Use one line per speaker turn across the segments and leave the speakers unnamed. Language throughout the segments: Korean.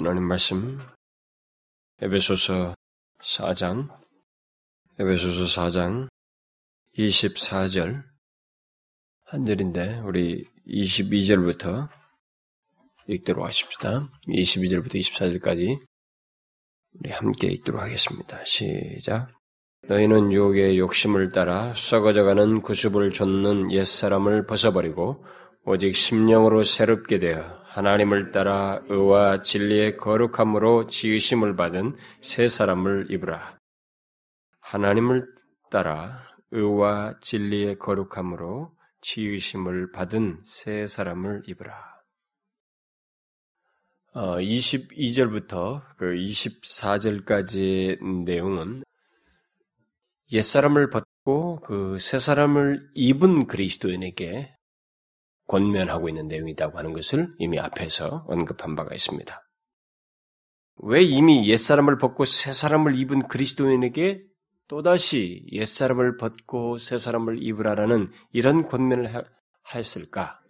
하나님 말씀 에베소서 4장 에베소서 4장 24절 한 절인데 우리 22절부터 읽도록 하십시다. 22절부터 24절까지 우리 함께 읽도록 하겠습니다. 시작. 너희는 유혹의 욕심을 따라 썩어져가는 구습을 좇는 옛사람을 벗어버리고 오직 심령으로 새롭게 되어 하나님을 따라 의와 진리의 거룩함으로 지으심을 받은 새 사람을 입으라. 하나님을 따라 의와 진리의 거룩함으로 지으심을 받은 새 사람을 입으라. 어, 22절부터 그 24절까지의 내용은 옛사람을 벗고 그 새 사람을 입은 그리스도인에게 권면하고 있는 내용이라고 하는 것을 이미 앞에서 언급한 바가 있습니다. 왜 이미 옛사람을 벗고 새 사람을 입은 그리스도인에게 또다시 옛사람을 벗고 새 사람을 입으라라는 이런 권면을 했을까?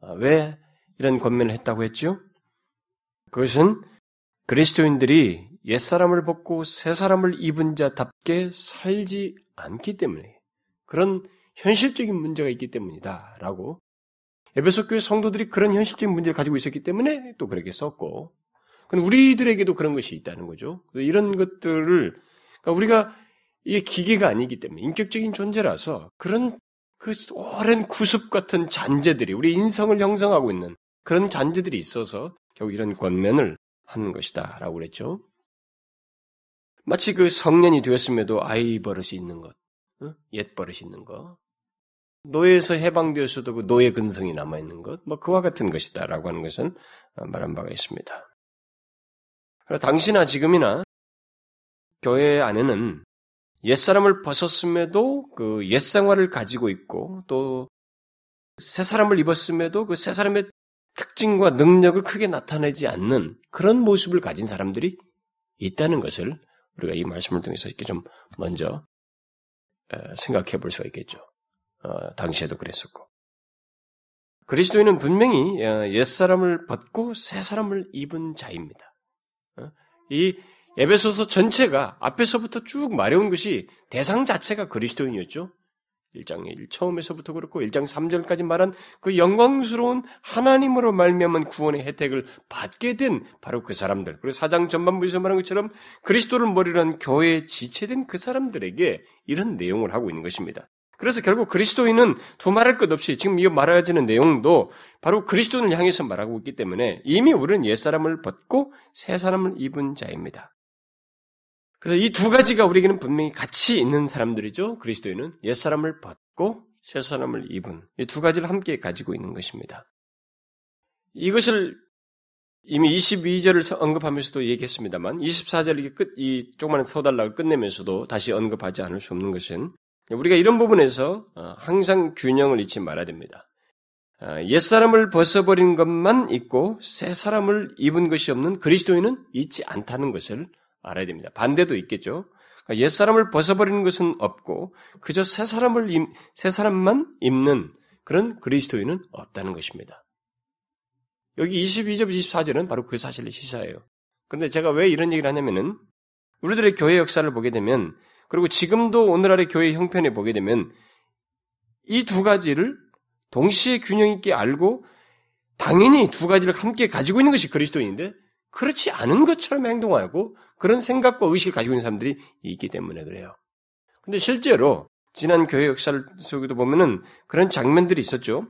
아, 왜 이런 권면을 했다고 했죠? 그것은 그리스도인들이 옛사람을 벗고 새 사람을 입은 자답게 살지 않기 때문에 그런 현실적인 문제가 있기 때문이다. 라고 에베소 교회 성도들이 그런 현실적인 문제를 가지고 있었기 때문에 또 그렇게 썼고, 우리들에게도 그런 것이 있다는 거죠. 이런 것들을 그러니까 우리가 이게 기계가 아니기 때문에 인격적인 존재라서 그런 그 오랜 구습 같은 잔재들이 우리 인성을 형성하고 있는 그런 잔재들이 있어서 결국 이런 권면을 하는 것이다라고 그랬죠. 마치 그 성년이 되었음에도 아이 버릇이 있는 것, 옛 버릇이 있는 것, 노예에서 해방되었어도 그 노예 근성이 남아있는 것, 뭐 그와 같은 것이다라고 하는 것은 말한 바가 있습니다. 당시나 지금이나 교회 안에는 옛사람을 벗었음에도 그 옛생활을 가지고 있고 또 새 사람을 입었음에도 그 새 사람의 특징과 능력을 크게 나타내지 않는 그런 모습을 가진 사람들이 있다는 것을 우리가 이 말씀을 통해서 이렇게 좀 먼저 생각해 볼 수가 있겠죠. 어, 당시에도 그랬었고. 그리스도인은 분명히 어, 옛사람을 벗고 새 사람을 입은 자입니다. 어? 이 에베소서 전체가 앞에서부터 쭉 말해온 것이 대상 자체가 그리스도인이었죠. 1장 1 처음에서부터 그렇고 1장 3절까지 말한 그 영광스러운 하나님으로 말미암은 구원의 혜택을 받게 된 바로 그 사람들. 그리고 4장 전반부에서 말한 것처럼 그리스도를 머리로 한 교회에 지체된 그 사람들에게 이런 내용을 하고 있는 것입니다. 그래서 결국 그리스도인은 두말할 것 없이 지금 이 말하지는 내용도 바로 그리스도인을 향해서 말하고 있기 때문에 이미 우리는 옛사람을 벗고 새 사람을 입은 자입니다. 그래서 이 두 가지가 우리에게는 분명히 같이 있는 사람들이죠. 그리스도인은 옛사람을 벗고 새 사람을 입은 이 두 가지를 함께 가지고 있는 것입니다. 이것을 이미 22절을 언급하면서도 얘기했습니다만 24절 끝, 이 조그마한 서달락을 끝내면서도 다시 언급하지 않을 수 없는 것은 우리가 이런 부분에서 어, 항상 균형을 잃지 말아야 됩니다. 어, 옛사람을 벗어버린 것만 있고 새 사람을 입은 것이 없는 그리스도인은 있지 않다는 것을 알아야 됩니다. 반대도 있겠죠. 그러니까 옛사람을 벗어버리는 것은 없고 그저 새 사람을 입, 새 사람만 입는 그런 그리스도인은 없다는 것입니다. 여기 22절, 24절은 바로 그 사실을 시사해요. 근데 제가 왜 이런 얘기를 하냐면은 우리들의 교회 역사를 보게 되면 그리고 지금도 오늘날의 교회 형편에 보게 되면 이 두 가지를 동시에 균형 있게 알고 당연히 두 가지를 함께 가지고 있는 것이 그리스도인데 그렇지 않은 것처럼 행동하고 그런 생각과 의식을 가지고 있는 사람들이 있기 때문에 그래요. 근데 실제로 지난 교회 역사를 속에도 보면은 그런 장면들이 있었죠.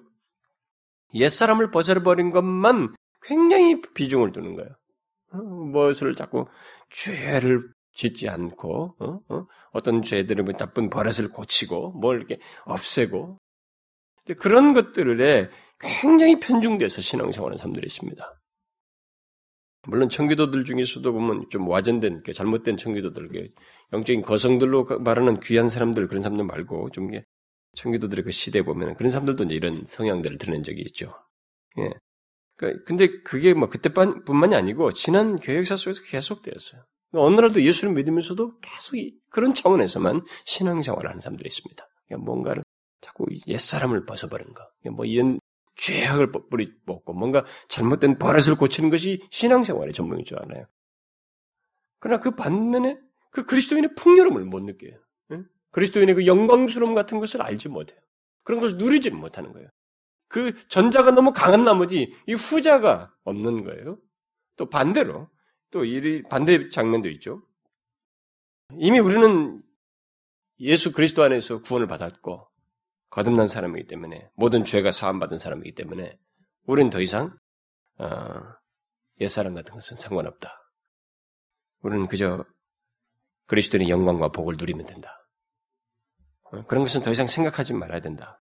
옛사람을 벗어버린 것만 굉장히 비중을 두는 거예요. 어, 무엇을 자꾸 죄를 짓지 않고 어? 어? 떤 죄들은 뭐 나쁜 버릇을 고치고 뭘 이렇게 없애고 그런 것들에 굉장히 편중돼서 신앙생활하는 사람들이 있습니다. 물론 청기도들 중에서도 보면 좀 와전된 잘못된 청기도들 영적인 거성들로 말하는 귀한 사람들 그런 사람들 말고 좀 청기도들의 그 시대 에 보면 그런 사람들도 이제 이런 성향들을 드러낸 적이 있죠. 예. 그, 근데 그게 뭐 그때뿐만이 아니고 지난 교회 역사 속에서 계속 되었어요. 어느 날도 예수를 믿으면서도 계속 그런 차원에서만 신앙생활을 하는 사람들이 있습니다. 그러니까 뭔가를 자꾸 옛사람을 벗어버린 거. 그러니까 뭐 이런 죄악을 뿌리 뽑고 뭔가 잘못된 버릇을 고치는 것이 신앙생활의 전문인 줄 알아요. 그러나 그 반면에 그 그리스도인의 풍요로움을 못 느껴요. 응? 그리스도인의 그 영광스러움 같은 것을 알지 못해요. 그런 것을 누리지는 못하는 거예요. 그 전자가 너무 강한 나머지 이 후자가 없는 거예요. 또 반대로 또 이 반대 장면도 있죠. 이미 우리는 예수 그리스도 안에서 구원을 받았고 거듭난 사람이기 때문에 모든 죄가 사함받은 사람이기 때문에 우리는 더 이상 어, 옛사람 같은 것은 상관없다. 우리는 그저 그리스도의 영광과 복을 누리면 된다. 어, 그런 것은 더 이상 생각하지 말아야 된다.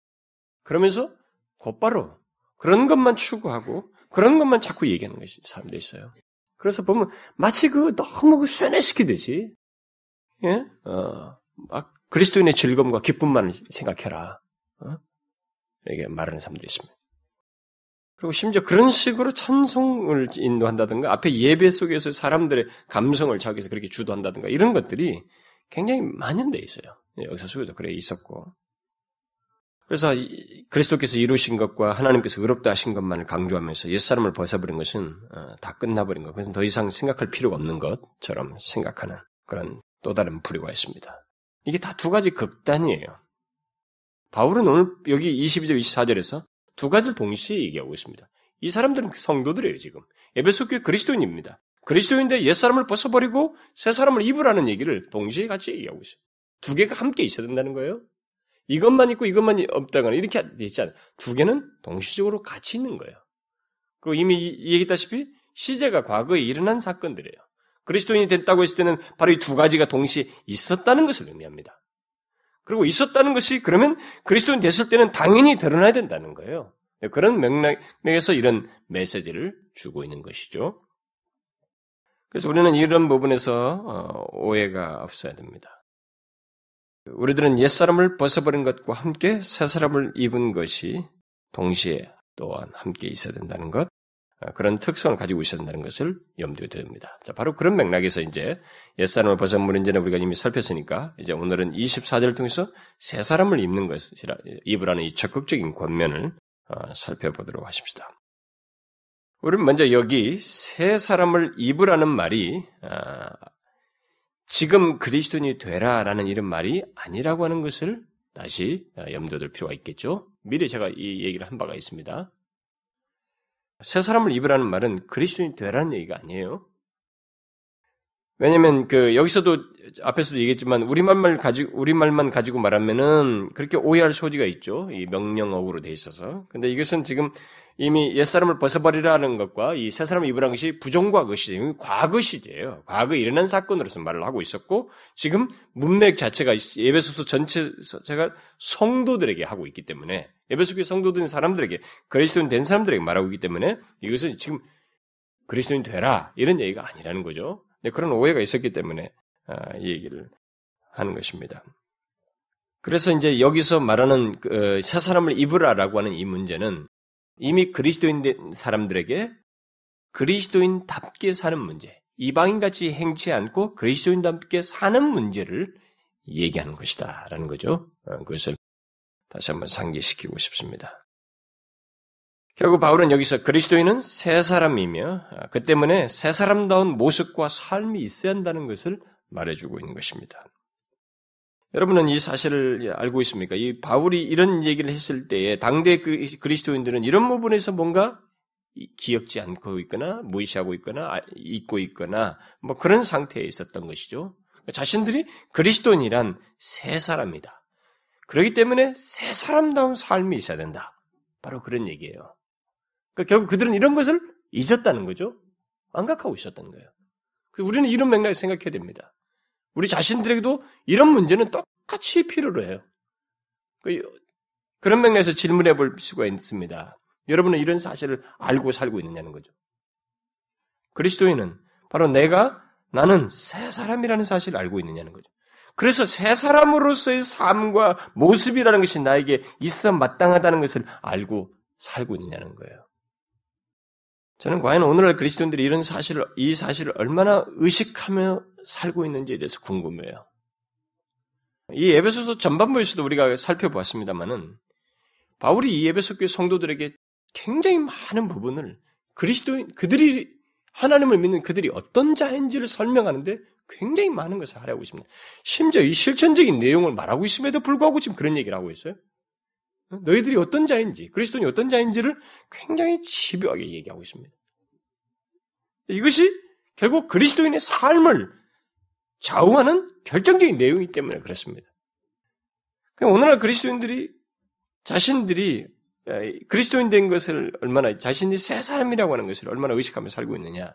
그러면서 곧바로 그런 것만 추구하고 그런 것만 자꾸 얘기하는 것이 사람들이 있어요. 그래서 보면 마치 그 너무 그 쇠뇌시키듯이 예? 어, 막 그리스도인의 즐거움과 기쁨만 생각해라. 어? 이렇게 말하는 사람들이 있습니다. 그리고 심지어 그런 식으로 찬송을 인도한다든가 앞에 예배 속에서 사람들의 감성을 자기에서 그렇게 주도한다든가 이런 것들이 굉장히 만연돼 있어요. 역사 속에도 그래 있었고. 그래서 그리스도께서 이루신 것과 하나님께서 의롭다 하신 것만을 강조하면서 옛사람을 벗어버린 것은 어, 다 끝나버린 것, 그것은 더 이상 생각할 필요가 없는 것처럼 생각하는 그런 또 다른 부류가 있습니다. 이게 다 두 가지 극단이에요. 바울은 오늘 여기 22절, 24절에서 두 가지를 동시에 얘기하고 있습니다. 이 사람들은 성도들이에요, 지금. 에베소 교회 그리스도인입니다. 그리스도인데 옛사람을 벗어버리고 새 사람을 입으라는 얘기를 동시에 같이 얘기하고 있어요. 두 개가 함께 있어야 된다는 거예요. 이것만 있고 이것만 없다거나 이렇게 되지 않아요. 두 개는 동시적으로 같이 있는 거예요. 그리고 이미 얘기했다시피 시제가 과거에 일어난 사건들이에요. 그리스도인이 됐다고 했을 때는 바로 이 두 가지가 동시에 있었다는 것을 의미합니다. 그리고 있었다는 것이 그러면 그리스도인 됐을 때는 당연히 드러나야 된다는 거예요. 그런 맥락에서 이런 메시지를 주고 있는 것이죠. 그래서 우리는 이런 부분에서 어, 오해가 없어야 됩니다. 우리들은 옛사람을 벗어버린 것과 함께 새사람을 입은 것이 동시에 또한 함께 있어야 된다는 것, 어, 그런 특성을 가지고 있어야 된다는 것을 염두에 둡니다. 자, 바로 그런 맥락에서 이제 옛사람을 벗어버린 지는 우리가 이미 살폈으니까 이제 오늘은 24절을 통해서 새 사람을 입는 것이라 입으라는 이 적극적인 권면을 어, 살펴보도록 하십시다. 우리는 먼저 여기 새 사람을 입으라는 말이 아, 지금 그리스도인이 되라라는 이런 말이 아니라고 하는 것을 다시 어, 염두에 둘 필요가 있겠죠. 미리 제가 이 얘기를 한 바가 있습니다. 새 사람을 입으라는 말은 그리스도인이 되라는 얘기가 아니에요. 왜냐면 그 여기서도 앞에서도 얘기했지만 우리말만 가지고 우리말만 가지고 말하면은 그렇게 오해할 소지가 있죠. 이 명령어구로 돼 있어서. 근데 이것은 지금 이미 옛사람을 벗어버리라는 것과 이 새 사람을 입으라는 것이 부정과거 시제, 과거 시제예요. 과거에 일어난 사건으로서 말을 하고 있었고 지금 문맥 자체가 예배소서 전체 제가 성도들에게 하고 있기 때문에 예배소교회 성도들인 사람들에게 그리스도인 된 사람들에게 말하고 있기 때문에 이것은 지금 그리스도인 되라 이런 얘기가 아니라는 거죠. 네, 그런 오해가 있었기 때문에 아, 이 얘기를 하는 것입니다. 그래서 이제 여기서 말하는 그, 새 사람을 입으라라고 하는 이 문제는 이미 그리스도인 된 사람들에게 그리스도인답게 사는 문제, 이방인같이 행치 않고 그리스도인답게 사는 문제를 얘기하는 것이다 라는 거죠. 어, 그것을 다시 한번 상기시키고 싶습니다. 결국 바울은 여기서 그리스도인은 새 사람이며 아, 그 때문에 새 사람다운 모습과 삶이 있어야 한다는 것을 말해주고 있는 것입니다. 여러분은 이 사실을 알고 있습니까? 이 바울이 이런 얘기를 했을 때에 당대 그 그리스도인들은 이런 부분에서 뭔가 기억지 않고 있거나 무시하고 있거나 아, 잊고 있거나 뭐 그런 상태에 있었던 것이죠. 자신들이 그리스도인이란 새 사람이다. 그렇기 때문에 새 사람다운 삶이 있어야 된다. 바로 그런 얘기예요. 그러니까 결국 그들은 이런 것을 잊었다는 거죠. 안각하고 있었던 거예요. 우리는 이런 맥락에서 생각해야 됩니다. 우리 자신들에게도 이런 문제는 똑같이 필요로 해요. 그, 그런 맥락에서 질문해 볼 수가 있습니다. 여러분은 이런 사실을 알고 살고 있느냐는 거죠. 그리스도인은 바로 내가 나는 새 사람이라는 사실을 알고 있느냐는 거죠. 그래서 새 사람으로서의 삶과 모습이라는 것이 나에게 있어 마땅하다는 것을 알고 살고 있느냐는 거예요. 저는 과연 오늘날 그리스도인들이 이런 사실을, 이 사실을 얼마나 의식하며 살고 있는지에 대해서 궁금해요. 이 에베소서 전반부에서도 우리가 살펴보았습니다만은 바울이 이 에베소 교회 성도들에게 굉장히 많은 부분을 그리스도인 그들이 하나님을 믿는 그들이 어떤 자인지를 설명하는데 굉장히 많은 것을 하려고 있습니다. 심지어 이 실천적인 내용을 말하고 있음에도 불구하고 지금 그런 얘기를 하고 있어요. 너희들이 어떤 자인지, 그리스도인이 어떤 자인지를 굉장히 집요하게 얘기하고 있습니다. 이것이 결국 그리스도인의 삶을 좌우하는 결정적인 내용이기 때문에 그렇습니다. 오늘날 그리스도인들이 자신들이 그리스도인 된 것을 얼마나 자신이 새 사람이라고 하는 것을 얼마나 의식하며 살고 있느냐.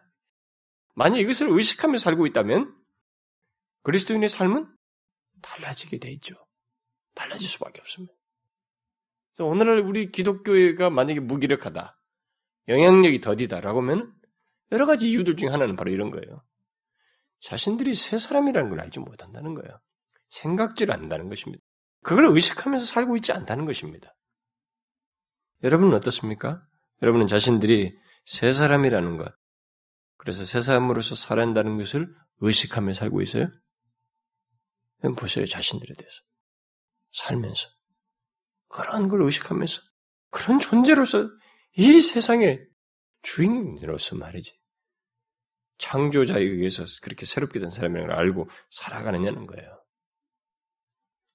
만약 이것을 의식하며 살고 있다면 그리스도인의 삶은 달라지게 돼 있죠. 달라질 수밖에 없습니다. 오늘날 우리 기독교회가 만약에 무기력하다, 영향력이 더디다라고 하면 여러 가지 이유들 중 하나는 바로 이런 거예요. 자신들이 새 사람이라는 걸 알지 못한다는 거예요. 생각지를 않는다는 것입니다. 그걸 의식하면서 살고 있지 않다는 것입니다. 여러분은 어떻습니까? 여러분은 자신들이 새 사람이라는 것, 그래서 새 사람으로서 살아야 한다는 것을 의식하며 살고 있어요? 보세요, 자신들에 대해서. 살면서. 그런 걸 의식하면서. 그런 존재로서 이 세상의 주인으로서 말이지. 창조자에 의해서 그렇게 새롭게 된 사람이라는 걸 알고 살아가느냐는 거예요.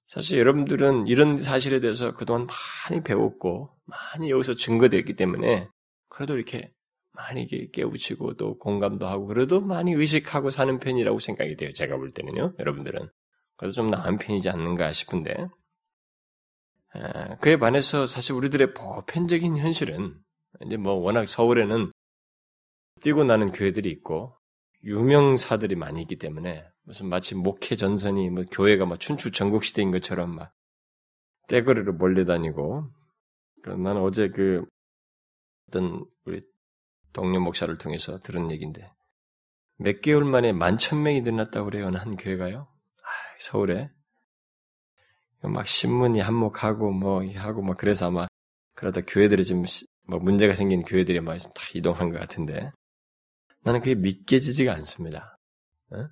사실 여러분들은 이런 사실에 대해서 그동안 많이 배웠고, 많이 여기서 증거되었기 때문에, 그래도 이렇게 많이 깨우치고 또 공감도 하고, 그래도 많이 의식하고 사는 편이라고 생각이 돼요. 제가 볼 때는요, 여러분들은. 그래도 좀 나은 편이지 않는가 싶은데, 그에 반해서 사실 우리들의 보편적인 현실은, 이제 뭐 워낙 서울에는 뛰고 나는 교회들이 있고, 유명사들이 많이 있기 때문에 무슨 마치 목회 전선이 뭐 교회가 막 춘추 전국 시대인 것처럼 막 떼거리로 몰려다니고 나는 어제 그 어떤 우리 동료 목사를 통해서 들은 얘기인데 몇 개월 만에 만 천 명이 늘었다고 그래요 한 교회가요? 아, 서울에 막 신문이 한몫하고 뭐 하고 막 그래서 아마 그러다 교회들이 지금 뭐 문제가 생긴 교회들이 막 다 이동한 것 같은데 나는 그게 믿겨지지가 않습니다. 어?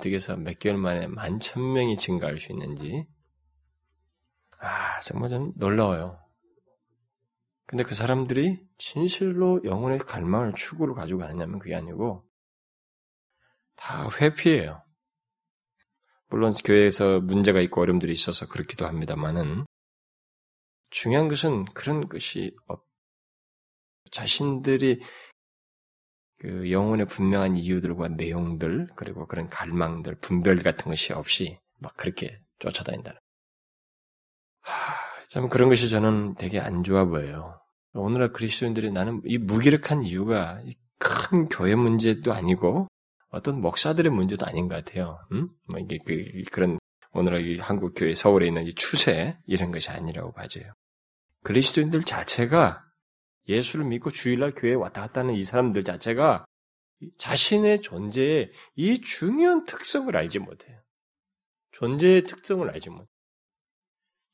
떻게 해서 몇 개월 만에 만 천 명이 증가할 수 있는지. 아, 정말 좀 놀라워요. 근데 그 사람들이 진실로 영혼의 갈망을 추구로 가지고 가느냐면 그게 아니고, 다 회피해요. 물론 교회에서 문제가 있고 어려움들이 있어서 그렇기도 합니다만은, 중요한 것은 그런 것이 없, 자신들이 그 영혼의 분명한 이유들과 내용들 그리고 그런 갈망들 분별 같은 것이 없이 막 그렇게 쫓아다닌다는. 하, 참 그런 것이 저는 되게 안 좋아 보여요. 오늘날 그리스도인들이 나는 이 무기력한 이유가 큰 교회 문제도 아니고 어떤 목사들의 문제도 아닌 것 같아요. 음? 뭐 이게 그, 그런 오늘날 이 한국 교회 서울에 있는 이 추세 이런 것이 아니라고 봐져요. 그리스도인들 자체가 예수를 믿고 주일날 교회에 왔다 갔다 하는 이 사람들 자체가 자신의 존재의 이 중요한 특성을 알지 못해요. 존재의 특성을 알지 못해요.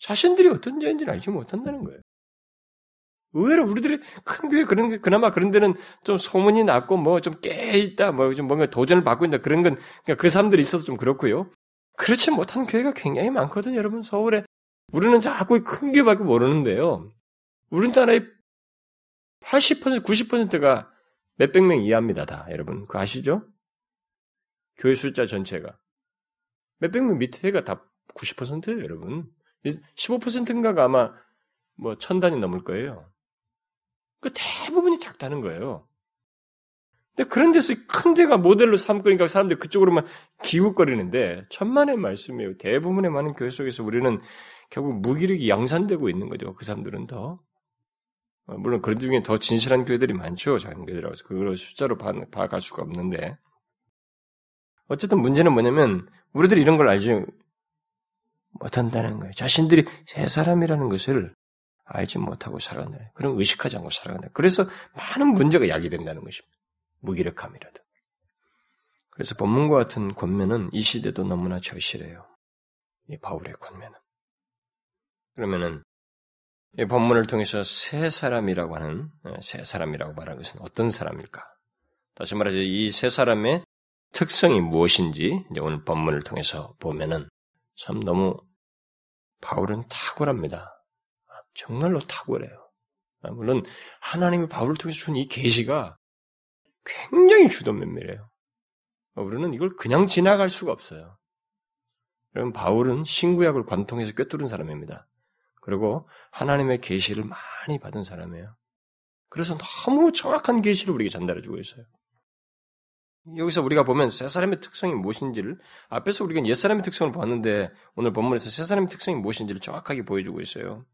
자신들이 어떤 자인지를 알지 못한다는 거예요. 의외로 우리들이 큰 교회 그런 그나마 그런 데는 좀 소문이 났고 뭐 좀 깨 있다 뭐 좀 뭔가 도전을 받고 있다 그런 건그 사람들이 있어서 좀 그렇고요. 그렇지 못한 교회가 굉장히 많거든요, 여러분 서울에 우리는 자꾸 큰 교회밖에 모르는데요. 우리나라의 80% 90%가 몇백 명 이하입니다, 다. 여러분. 그거 아시죠? 교회 숫자 전체가. 몇백 명 밑에가 다 90%예요, 여러분. 15%인가가 아마 뭐 천 단위 넘을 거예요. 그 대부분이 작다는 거예요. 근데 그런 데서 큰 데가 모델로 삼으니까 사람들이 그쪽으로만 기웃거리는데 천만의 말씀이에요. 대부분의 많은 교회 속에서 우리는 결국 무기력이 양산되고 있는 거죠. 그 사람들은 더. 어, 물론 그런 중에 더 진실한 교회들이 많죠. 작은 교회들하고 그걸 숫자로 봐, 봐갈 수가 없는데. 어쨌든 문제는 뭐냐면 우리들이 이런 걸 알지 못한다는 거예요. 자신들이 새 사람이라는 것을 알지 못하고 살아간다. 그런 의식하지 않고 살아간다. 그래서 많은 문제가 야기된다는 것입니다. 무기력함이라도. 그래서 본문과 같은 권면은 이 시대도 너무나 절실해요. 이 바울의 권면은. 그러면은 이 본문을 통해서 새 사람이라고 하는 어, 새 사람이라고 말하는 것은 어떤 사람일까? 다시 말해서 이 새 사람의 특성이 무엇인지 오늘 본문을 통해서 보면은 참 너무 바울은 탁월합니다. 정말로 탁월해요. 아, 물론 하나님이 바울을 통해서 준 이 계시가 굉장히 주도면밀해요. 우리는 이걸 그냥 지나갈 수가 없어요. 여러분 바울은 신구약을 관통해서 꿰뚫은 사람입니다. 그리고 하나님의 계시를 많이 받은 사람이에요. 그래서 너무 정확한 계시를 우리에게 전달해 주고 있어요. 여기서 우리가 보면 세 사람의 특성이 무엇인지를 앞에서 우리가 옛 사람의 특성을 봤는데 오늘 본문에서 세 사람의 특성이 무엇인지를 정확하게 보여주고 있어요.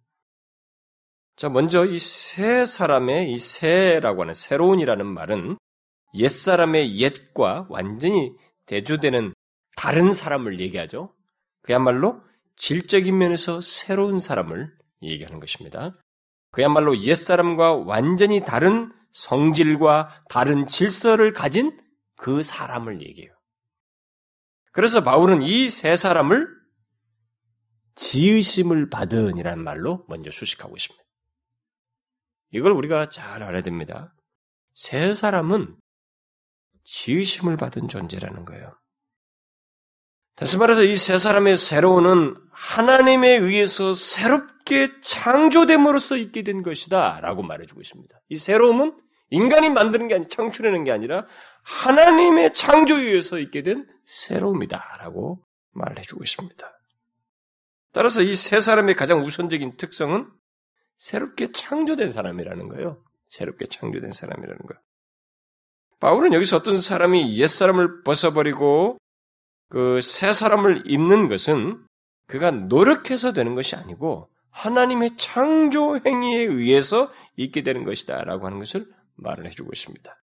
자, 먼저 이세 사람의 이 세라고 하는 새로운이라는 말은 옛 사람의 옛과 완전히 대조되는 다른 사람을 얘기하죠. 그야말로 질적인 면에서 새로운 사람을 얘기하는 것입니다. 그야말로 옛 사람과 완전히 다른 성질과 다른 질서를 가진 그 사람을 얘기해요. 그래서 바울은 이 세 사람을 지으심을 받은이라는 말로 먼저 수식하고 있습니다. 이걸 우리가 잘 알아야 됩니다. 세 사람은 지으심을 받은 존재라는 거예요. 다시 말해서 이 세 사람의 새로운은 하나님에 의해서 새롭게 창조됨으로써 있게 된 것이다 라고 말해주고 있습니다. 이 새로움은 인간이 만드는 게 아니, 창출하는 게 아니라 하나님의 창조에 의해서 있게 된 새로움이다 라고 말을 해주고 있습니다. 따라서 이 세 사람의 가장 우선적인 특성은 새롭게 창조된 사람이라는 거예요. 새롭게 창조된 사람이라는 거예요. 바울은 여기서 어떤 사람이 옛사람을 벗어버리고 그 새 사람을 입는 것은 그가 노력해서 되는 것이 아니고 하나님의 창조 행위에 의해서 있게 되는 것이다 라고 하는 것을 말을 해주고 있습니다.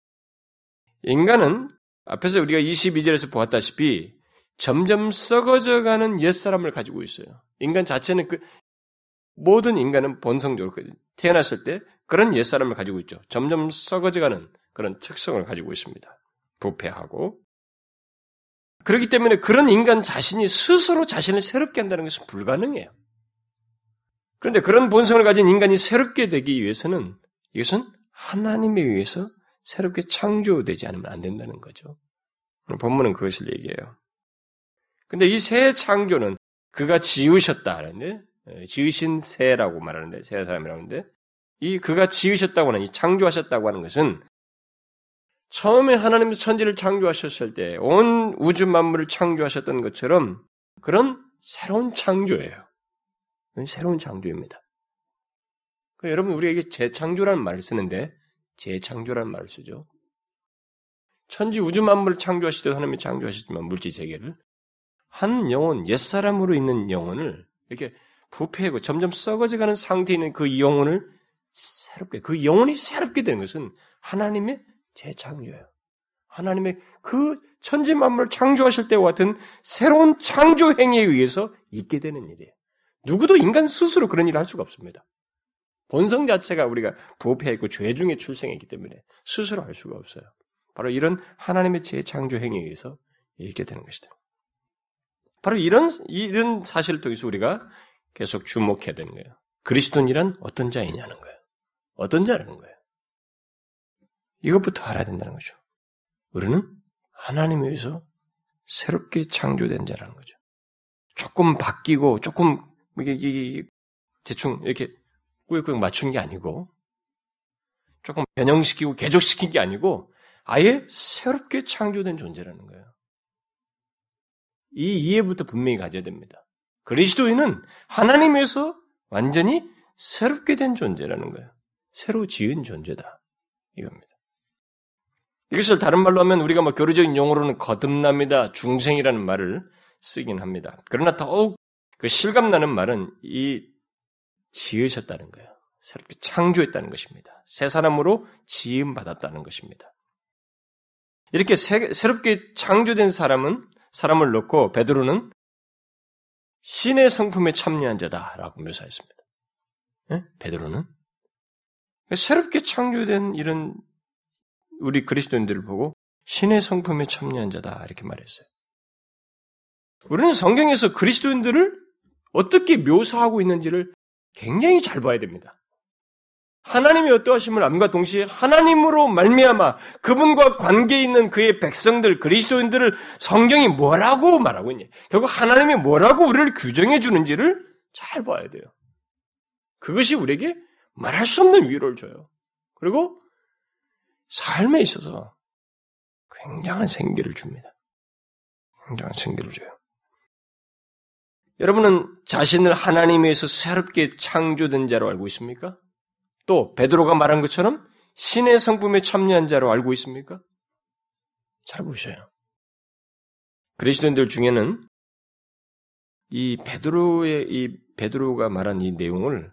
인간은 앞에서 우리가 22절에서 보았다시피 점점 썩어져 가는 옛사람을 가지고 있어요. 인간 자체는 그 모든 인간은 본성적으로 그 태어났을 때 그런 옛사람을 가지고 있죠. 점점 썩어져 가는 그런 특성을 가지고 있습니다. 부패하고. 그렇기 때문에 그런 인간 자신이 스스로 자신을 새롭게 한다는 것은 불가능해요. 그런데 그런 본성을 가진 인간이 새롭게 되기 위해서는 이것은 하나님에 의해서 새롭게 창조되지 않으면 안 된다는 거죠. 본문은 그것을 얘기해요. 근데 이 새 창조는 그가 지으셨다 하는데, 예, 지으신 새라고 말하는데, 새 사람이라고 하는데, 이 그가 지으셨다고 하는, 이 창조하셨다고 하는 것은 처음에 하나님의 천지를 창조하셨을 때 온 우주 만물을 창조하셨던 것처럼 그런 새로운 창조예요. 새로운 창조입니다. 그 여러분 우리에게 재창조라는 말을 쓰는데 재창조라는 말을 쓰죠. 천지 우주 만물을 창조하실 때 하나님이 창조하셨지만 물질 세계를 한 영혼 옛 사람으로 있는 영혼을 이렇게 부패하고 점점 썩어져가는 상태에 있는 그 영혼을 새롭게 그 영혼이 새롭게 되는 것은 하나님의 재창조예요. 하나님의 그 천지 만물을 창조하실 때와 같은 새로운 창조 행위에 의해서 있게 되는 일이에요. 누구도 인간 스스로 그런 일을 할 수가 없습니다. 본성 자체가 우리가 부패했고 죄 중에 출생했기 때문에 스스로 할 수가 없어요. 바로 이런 하나님의 재창조 행위에 의해서 있게 되는 것이다. 바로 이런 이런 사실을 통해서 우리가 계속 주목해야 되는 거예요. 그리스도인이란 어떤 자이냐는 거예요. 어떤 자라는 거예요. 이것부터 알아야 된다는 거죠. 우리는 하나님에 의해서 새롭게 창조된 자라는 거죠. 조금 바뀌고 조금 이게, 이게 대충 이렇게 꾸역꾸역 맞춘 게 아니고 조금 변형시키고 개조시킨 게 아니고 아예 새롭게 창조된 존재라는 거예요. 이 이해부터 분명히 가져야 됩니다. 그리스도인은 하나님에서 완전히 새롭게 된 존재라는 거예요. 새로 지은 존재다. 이겁니다. 이것을 다른 말로 하면 우리가 뭐 교류적인 용어로는 거듭납니다, 중생이라는 말을 쓰긴 합니다. 그러나 더욱 그 실감나는 말은 이 지으셨다는 거예요. 새롭게 창조했다는 것입니다. 새 사람으로 지음 받았다는 것입니다. 이렇게 새, 새롭게 창조된 사람은 사람을 놓고 베드로는 신의 성품에 참여한 자다라고 묘사했습니다. 네? 베드로는 새롭게 창조된 이런 우리 그리스도인들을 보고 신의 성품에 참여한 자다 이렇게 말했어요. 우리는 성경에서 그리스도인들을 어떻게 묘사하고 있는지를 굉장히 잘 봐야 됩니다. 하나님이 어떠하심을 암과 동시에 하나님으로 말미암아 그분과 관계 있는 그의 백성들 그리스도인들을 성경이 뭐라고 말하고 있냐? 결국 하나님이 뭐라고 우리를 규정해 주는지를 잘 봐야 돼요. 그것이 우리에게 말할 수 없는 위로를 줘요. 그리고 삶에 있어서 굉장한 생기를 줍니다. 굉장한 생기를 줘요. 여러분은 자신을 하나님에서 새롭게 창조된 자로 알고 있습니까? 또 베드로가 말한 것처럼 신의 성품에 참여한 자로 알고 있습니까? 잘 보셔요. 그리스도인들 중에는 이 베드로의 이 베드로가 말한 이 내용을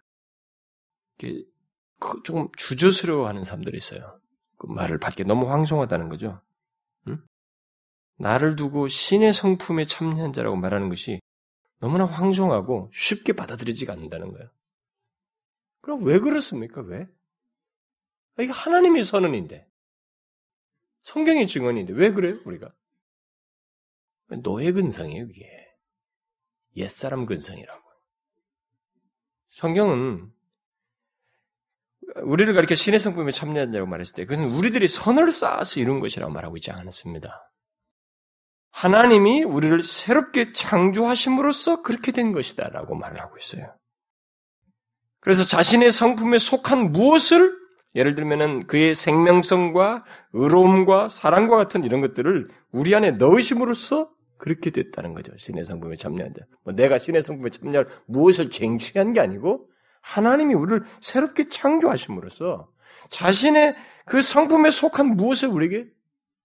조금 주저스러워하는 사람들이 있어요. 그 말을 받기 너무 황송하다는 거죠. 응? 나를 두고 신의 성품에 참여한 자라고 말하는 것이 너무나 황송하고 쉽게 받아들이지가 않는다는 거예요. 그럼 왜 그렇습니까? 왜? 아, 이게 하나님이 선언인데. 성경의 증언인데 왜 그래요, 우리가? 노예 근성이에요, 이게. 옛사람 근성이라고. 성경은 우리를 가리켜 신의 성품에 참여한다고 말했을 때 그것은 우리들이 선을 쌓아서 이룬 것이라고 말하고 있지 않았습니다. 하나님이 우리를 새롭게 창조하심으로써 그렇게 된 것이다라고 말을 하고 있어요. 그래서 자신의 성품에 속한 무엇을 예를 들면은 그의 생명성과 의로움과 사랑과 같은 이런 것들을 우리 안에 넣으심으로써 그렇게 됐다는 거죠. 신의 성품에 참여한 자. 뭐 내가 신의 성품에 참여할 무엇을 쟁취한 게 아니고 하나님이 우리를 새롭게 창조하심으로써 자신의 그 성품에 속한 무엇을 우리에게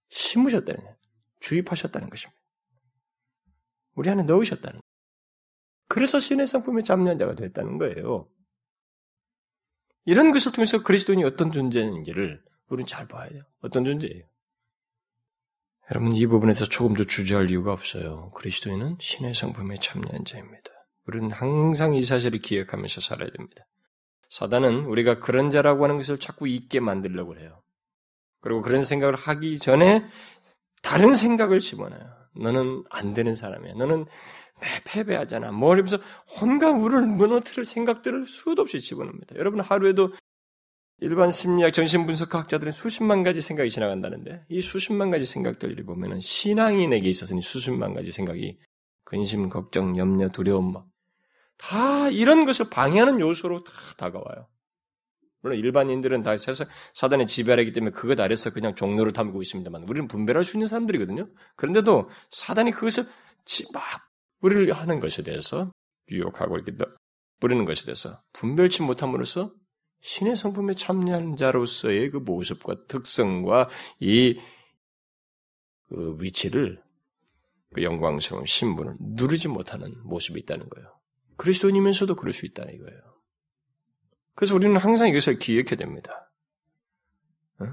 심으셨다는 거예요. 주입하셨다는 것입니다. 우리 안에 넣으셨다는 거예요. 그래서 신의 성품에 참여한 자가 됐다는 거예요. 이런 것을 통해서 그리스도인이 어떤 존재인지를 우리는 잘 봐야 돼요. 어떤 존재예요. 여러분 이 부분에서 조금도 주저할 이유가 없어요. 그리스도인은 신의 성품에 참여한 자입니다. 우리는 항상 이 사실을 기억하면서 살아야 됩니다. 사단은 우리가 그런 자라고 하는 것을 자꾸 잊게 만들려고 해요. 그리고 그런 생각을 하기 전에 다른 생각을 집어넣어요. 너는 안 되는 사람이야. 너는 패배하잖아. 뭐 이러면서 혼과 우를 무너뜨릴 생각들을 수도 없이 집어넣습니다. 여러분 하루에도 일반 심리학 정신분석학자들은 수십만 가지 생각이 지나간다는데 이 수십만 가지 생각들을 보면은 신앙인에게 있어서는 수십만 가지 생각이 근심, 걱정, 염려, 두려움 다 이런 것을 방해하는 요소로 다 다가와요. 물론 일반인들은 다 세상 사단의 지배하기 때문에 그것 아래서 그냥 종로를 담고 있습니다만 우리는 분별할 수 있는 사람들이거든요. 그런데도 사단이 그것을 막 우리를 하는 것에 대해서 유혹하고 이렇게 뿌리는 것에 대해서 분별치 못함으로써 신의 성품에 참여하는 자로서의 그 모습과 특성과 이 그 위치를 그 영광스러운 신분을 누르지 못하는 모습이 있다는 거예요. 그리스도인이면서도 그럴 수 있다 이거예요. 그래서 우리는 항상 이것을 기억해야 됩니다. 어?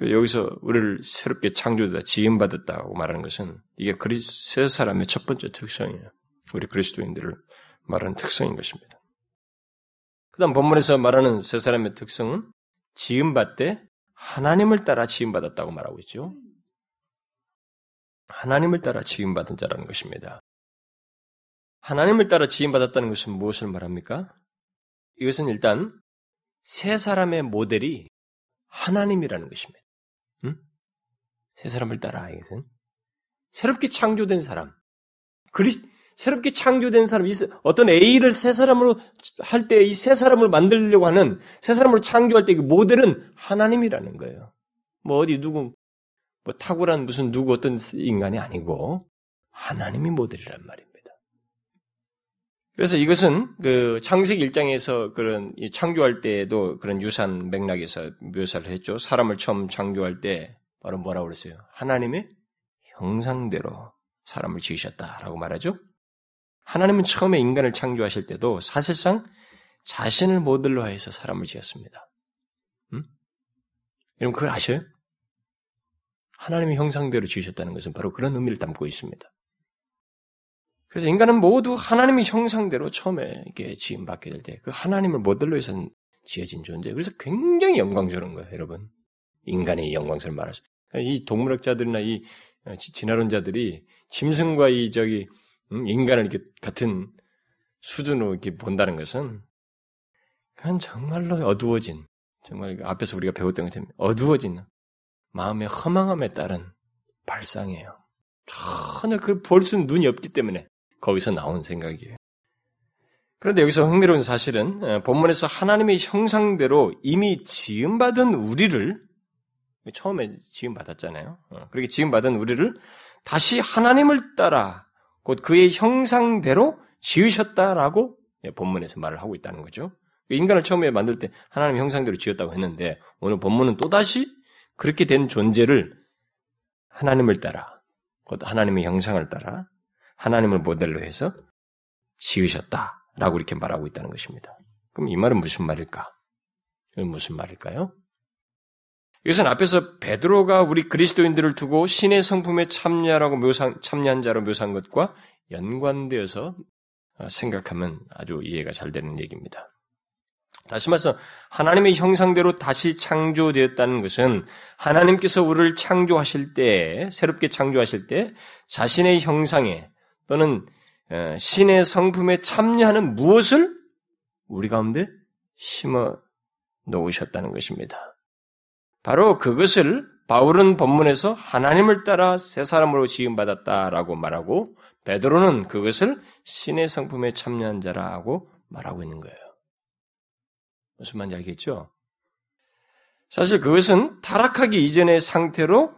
여기서 우리를 새롭게 창조되다, 지음받았다고 말하는 것은 이게 그리스 사람의 첫 번째 특성이에요. 우리 그리스도인들을 말하는 특성인 것입니다. 그 다음 본문에서 말하는 세 사람의 특성은 지음받되 하나님을 따라 지음받았다고 말하고 있죠. 하나님을 따라 지음받은 자라는 것입니다. 하나님을 따라 지음받았다는 것은 무엇을 말합니까? 이것은 일단 세 사람의 모델이 하나님이라는 것입니다. 응? 세 사람을 따라 이것은 새롭게 창조된 사람, 그리 새롭게 창조된 사람, 어떤 A를 세 사람으로 할 때이세 사람을 만들려고 하는 세 사람으로 창조할 때 그 모델은 하나님이라는 거예요. 뭐 어디 누구 뭐 탁월한 무슨 누구 어떤 인간이 아니고 하나님이 모델이란 말입니다. 그래서 이것은 그 창세기 1장에서 그런 창조할 때에도 그런 유산 맥락에서 묘사를 했죠. 사람을 처음 창조할 때 바로 뭐라고 그랬어요? 하나님의 형상대로 사람을 지으셨다라고 말하죠. 하나님은 처음에 인간을 창조하실 때도 사실상 자신을 모델로 해서 사람을 지었습니다. 음? 여러분 그걸 아셔요? 하나님의 형상대로 지으셨다는 것은 바로 그런 의미를 담고 있습니다. 그래서 인간은 모두 하나님의 형상대로 처음에 이렇게 지음 받게 될 때 그 하나님을 모델로 해서 지어진 존재. 그래서 굉장히 영광스러운 거예요, 여러분. 인간의 영광스러운 말하죠. 이 동물학자들이나 이 어, 진화론자들이 짐승과 이 저기 음, 인간을 이렇게 같은 수준으로 이렇게 본다는 것은 그건 정말로 어두워진 정말 앞에서 우리가 배웠던 것처럼 어두워진 마음의 허망함에 따른 발상이에요. 전혀 그볼수 있는 눈이 없기 때문에 거기서 나온 생각이에요. 그런데 여기서 흥미로운 사실은 어, 본문에서 하나님의 형상대로 이미 지음받은 우리를 처음에 지음받았잖아요. 어, 그렇게 지음받은 우리를 다시 하나님을 따라 곧 그의 형상대로 지으셨다라고 예, 본문에서 말을 하고 있다는 거죠. 인간을 처음에 만들 때 하나님 형상대로 지었다고 했는데 오늘 본문은 또다시 그렇게 된 존재를 하나님을 따라 곧 하나님의 형상을 따라 하나님을 모델로 해서 지으셨다라고 이렇게 말하고 있다는 것입니다. 그럼 이 말은 무슨 말일까? 이건 무슨 말일까요? 이것은 앞에서 베드로가 우리 그리스도인들을 두고 신의 성품에 참여라고 묘상, 참여한 자로 묘사한 것과 연관되어서 생각하면 아주 이해가 잘 되는 얘기입니다. 다시 말해서 하나님의 형상대로 다시 창조되었다는 것은 하나님께서 우리를 창조하실 때, 새롭게 창조하실 때 자신의 형상에 또는 어, 신의 성품에 참여하는 무엇을 우리 가운데 심어 놓으셨다는 것입니다. 바로 그것을 바울은 본문에서 하나님을 따라 새 사람으로 지음받았다라고 말하고 베드로는 그것을 신의 성품에 참여한 자라고 말하고 있는 거예요. 무슨 말인지 알겠죠? 사실 그것은 타락하기 이전의 상태로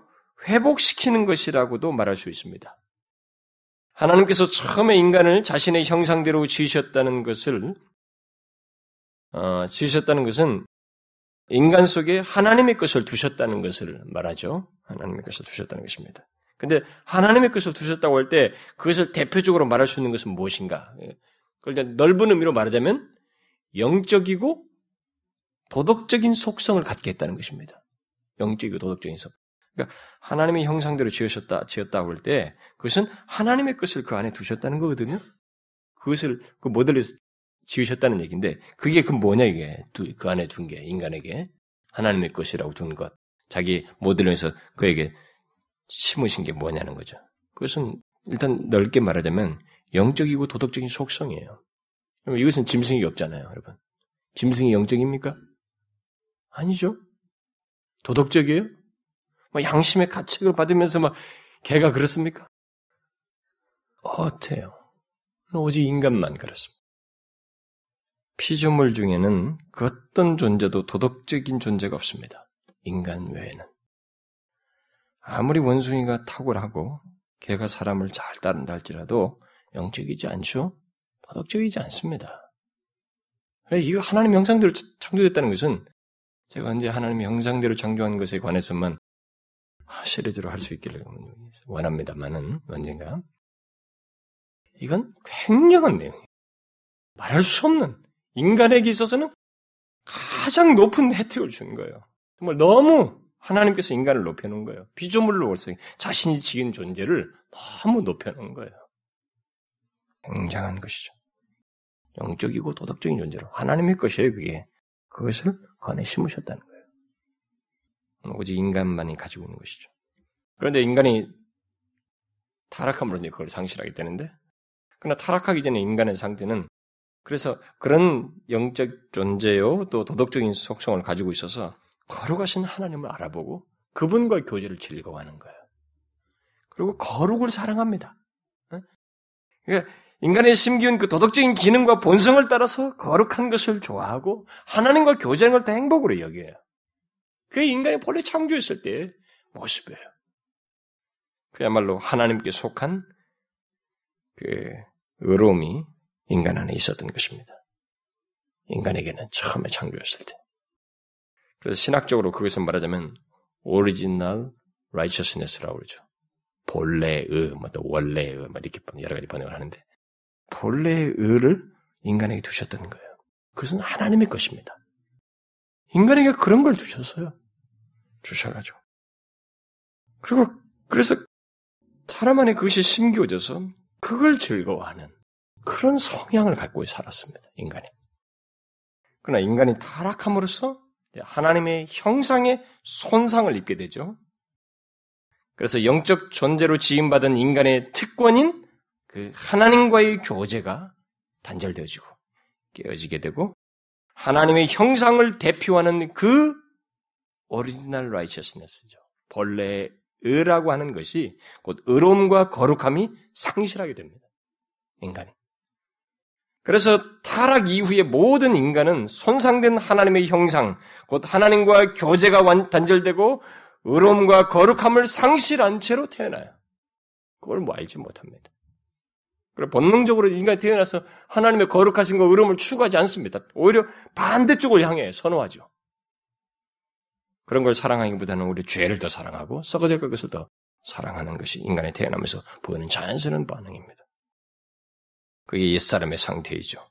회복시키는 것이라고도 말할 수 있습니다. 하나님께서 처음에 인간을 자신의 형상대로 지으셨다는 것을 어, 지으셨다는 것은 인간 속에 하나님의 것을 두셨다는 것을 말하죠. 하나님의 것을 두셨다는 것입니다. 근데 하나님의 것을 두셨다고 할 때 그것을 대표적으로 말할 수 있는 것은 무엇인가? 그걸 넓은 의미로 말하자면 영적이고 도덕적인 속성을 갖게 했다는 것입니다. 영적이고 도덕적인 속. 그러니까 하나님의 형상대로 지으셨다, 지었다고 할 때 그것은 하나님의 것을 그 안에 두셨다는 거거든요. 그것을 그 모델로 지으셨다는 얘기인데 그게 그 뭐냐 이게 그 안에 둔 게 인간에게 하나님의 것이라고 둔 것. 자기 모델로 해서 그에게 심으신 게 뭐냐는 거죠. 그것은 일단 넓게 말하자면 영적이고 도덕적인 속성이에요. 이것은 짐승이 없잖아요, 여러분. 짐승이 영적입니까? 아니죠. 도덕적이에요? 뭐 양심의 가책을 받으면서 막 개가 그렇습니까? 어때요? 오직 인간만 그렇습니다. 피조물 중에는 그 어떤 존재도 도덕적인 존재가 없습니다. 인간 외에는. 아무리 원숭이가 탁월하고 개가 사람을 잘 따른다 할지라도 영적이지 않죠? 도덕적이지 않습니다. 이거 하나님 형상대로 창조됐다는 것은 제가 언제 하나님의 형상대로 창조한 것에 관해서만 시리즈로 할 수 있기를 원합니다만은 언젠가 이건 굉장한 내용이에요. 말할 수 없는 인간에게 있어서는 가장 높은 혜택을 주는 거예요. 정말 너무 하나님께서 인간을 높여놓은 거예요. 비조물로 올서 자신이 지은 존재를 너무 높여놓은 거예요. 굉장한 것이죠. 영적이고 도덕적인 존재로 하나님의 것이에요. 그게 그것을 건에 심으셨다는 거예요. 오직 인간만이 가지고 있는 것이죠. 그런데 인간이 타락함으로 이제 그걸 상실하게 되는데, 그러나 타락하기 전에 인간의 상태는 그래서 그런 영적 존재요 또 도덕적인 속성을 가지고 있어서 거룩하신 하나님을 알아보고 그분과 교제를 즐거워하는 거예요. 그리고 거룩을 사랑합니다. 그러니까 인간의 심기운 그 도덕적인 기능과 본성을 따라서 거룩한 것을 좋아하고 하나님과 교제하는 걸 다 행복으로 여겨요. 그게 인간이 본래 창조했을 때의 모습이에요. 그야말로 하나님께 속한 그 의로움이 인간 안에 있었던 것입니다. 인간에게는 처음에 창조했을 때. 그래서 신학적으로 그것을 말하자면 오리지널 righteousness라고 그러죠. 본래의, 뭐또 원래의, 뭐 이렇게 여러 가지 번역을 하는데 본래의 의를 인간에게 두셨다는 거예요. 그것은 하나님의 것입니다. 인간에게 그런 걸 두셨어요. 주셔가지고. 그리고 그래서 사람 안에 그것이 심겨져서 그걸 즐거워하는 그런 성향을 갖고 살았습니다. 인간이. 그러나 인간이 타락함으로써 하나님의 형상에 손상을 입게 되죠. 그래서 영적 존재로 지음받은 인간의 특권인 그 하나님과의 교제가 단절되어지고 깨어지게 되고 하나님의 형상을 대표하는 그 original righteousness죠. 본래의 의라고 하는 것이 곧 의로움과 거룩함이 상실하게 됩니다. 인간이. 그래서 타락 이후의 모든 인간은 손상된 하나님의 형상, 곧 하나님과 교제가 단절되고 의로움과 거룩함을 상실한 채로 태어나요. 그걸 뭐 알지 못합니다. 그래 본능적으로 인간이 태어나서 하나님의 거룩하신 거 의로움을 추구하지 않습니다. 오히려 반대쪽을 향해 선호하죠. 그런 걸 사랑하기보다는 우리 죄를 더 사랑하고 썩어질 것을 더 사랑하는 것이 인간이 태어나면서 보이는 자연스러운 반응입니다. 그게 옛사람의 상태이죠.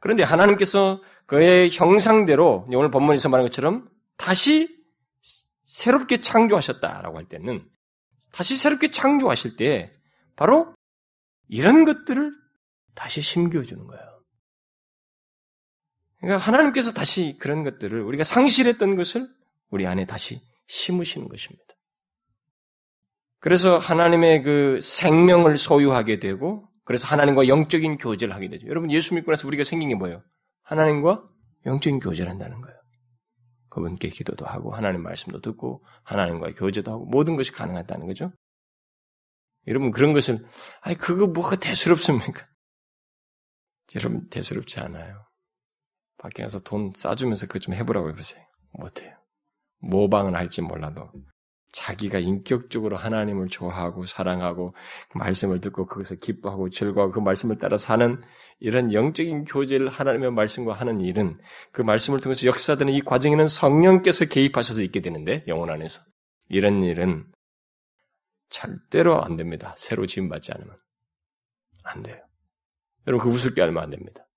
그런데 하나님께서 그의 형상대로 오늘 본문에서 말한 것처럼 다시 새롭게 창조하셨다라고 할 때는 다시 새롭게 창조하실 때 바로 이런 것들을 다시 심겨주는 거예요. 그러니까 하나님께서 다시 그런 것들을 우리가 상실했던 것을 우리 안에 다시 심으시는 것입니다. 그래서 하나님의 그 생명을 소유하게 되고 그래서 하나님과 영적인 교제를 하게 되죠. 여러분 예수 믿고 나서 우리가 생긴 게 뭐예요? 하나님과 영적인 교제를 한다는 거예요. 그분께 기도도 하고 하나님 말씀도 듣고 하나님과 교제도 하고 모든 것이 가능하다는 거죠. 여러분 그런 것을 아니 그거 뭐가 대수롭습니까? 여러분 대수롭지 않아요. 밖에 가서 돈 싸주면서 그거 좀 해보라고 해보세요. 못해요. 모방은 할지 몰라도 자기가 인격적으로 하나님을 좋아하고 사랑하고 그 말씀을 듣고 그것을 기뻐하고 즐거워하고 그 말씀을 따라 사는 이런 영적인 교제를 하나님의 말씀과 하는 일은 그 말씀을 통해서 역사되는 이 과정에는 성령께서 개입하셔서 있게 되는데 영혼 안에서 이런 일은 절대로 안 됩니다. 새로 지음받지 않으면 안 돼요. 여러분 그 우습게 알면 안 됩니다.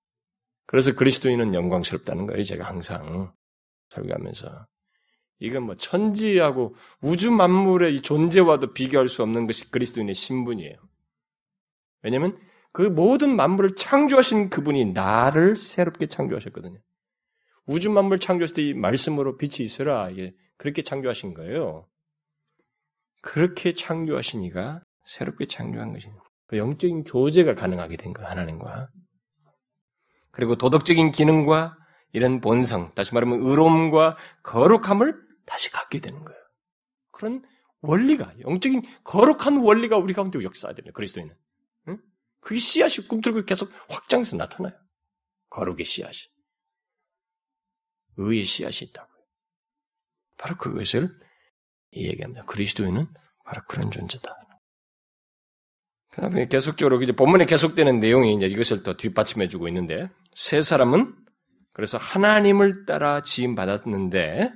그래서 그리스도인은 영광스럽다는 거예요. 제가 항상 설교하면서 이건 뭐 천지하고 우주 만물의 존재와도 비교할 수 없는 것이 그리스도인의 신분이에요. 왜냐하면 그 모든 만물을 창조하신 그분이 나를 새롭게 창조하셨거든요. 우주 만물 창조했을 때 이 말씀으로 빛이 있으라 이게 그렇게 창조하신 거예요. 그렇게 창조하신 이가 새롭게 창조한 것입니다. 그 영적인 교제가 가능하게 된 거예요, 하나님과. 그리고 도덕적인 기능과 이런 본성, 다시 말하면 의로움과 거룩함을 다시 갖게 되는 거예요. 그런 원리가, 영적인 거룩한 원리가 우리 가운데 역사되는 그리스도인은. 응? 그 씨앗이 꿈틀고 계속 확장해서 나타나요. 거룩의 씨앗이. 의의 씨앗이 있다고요. 바로 그것을 얘기합니다. 그리스도인은 바로 그런 존재다. 그 다음에 계속적으로 이제 본문에 계속되는 내용이 이제 이것을 더 뒷받침해 주고 있는데, 세 사람은 그래서 하나님을 따라 지음받았는데,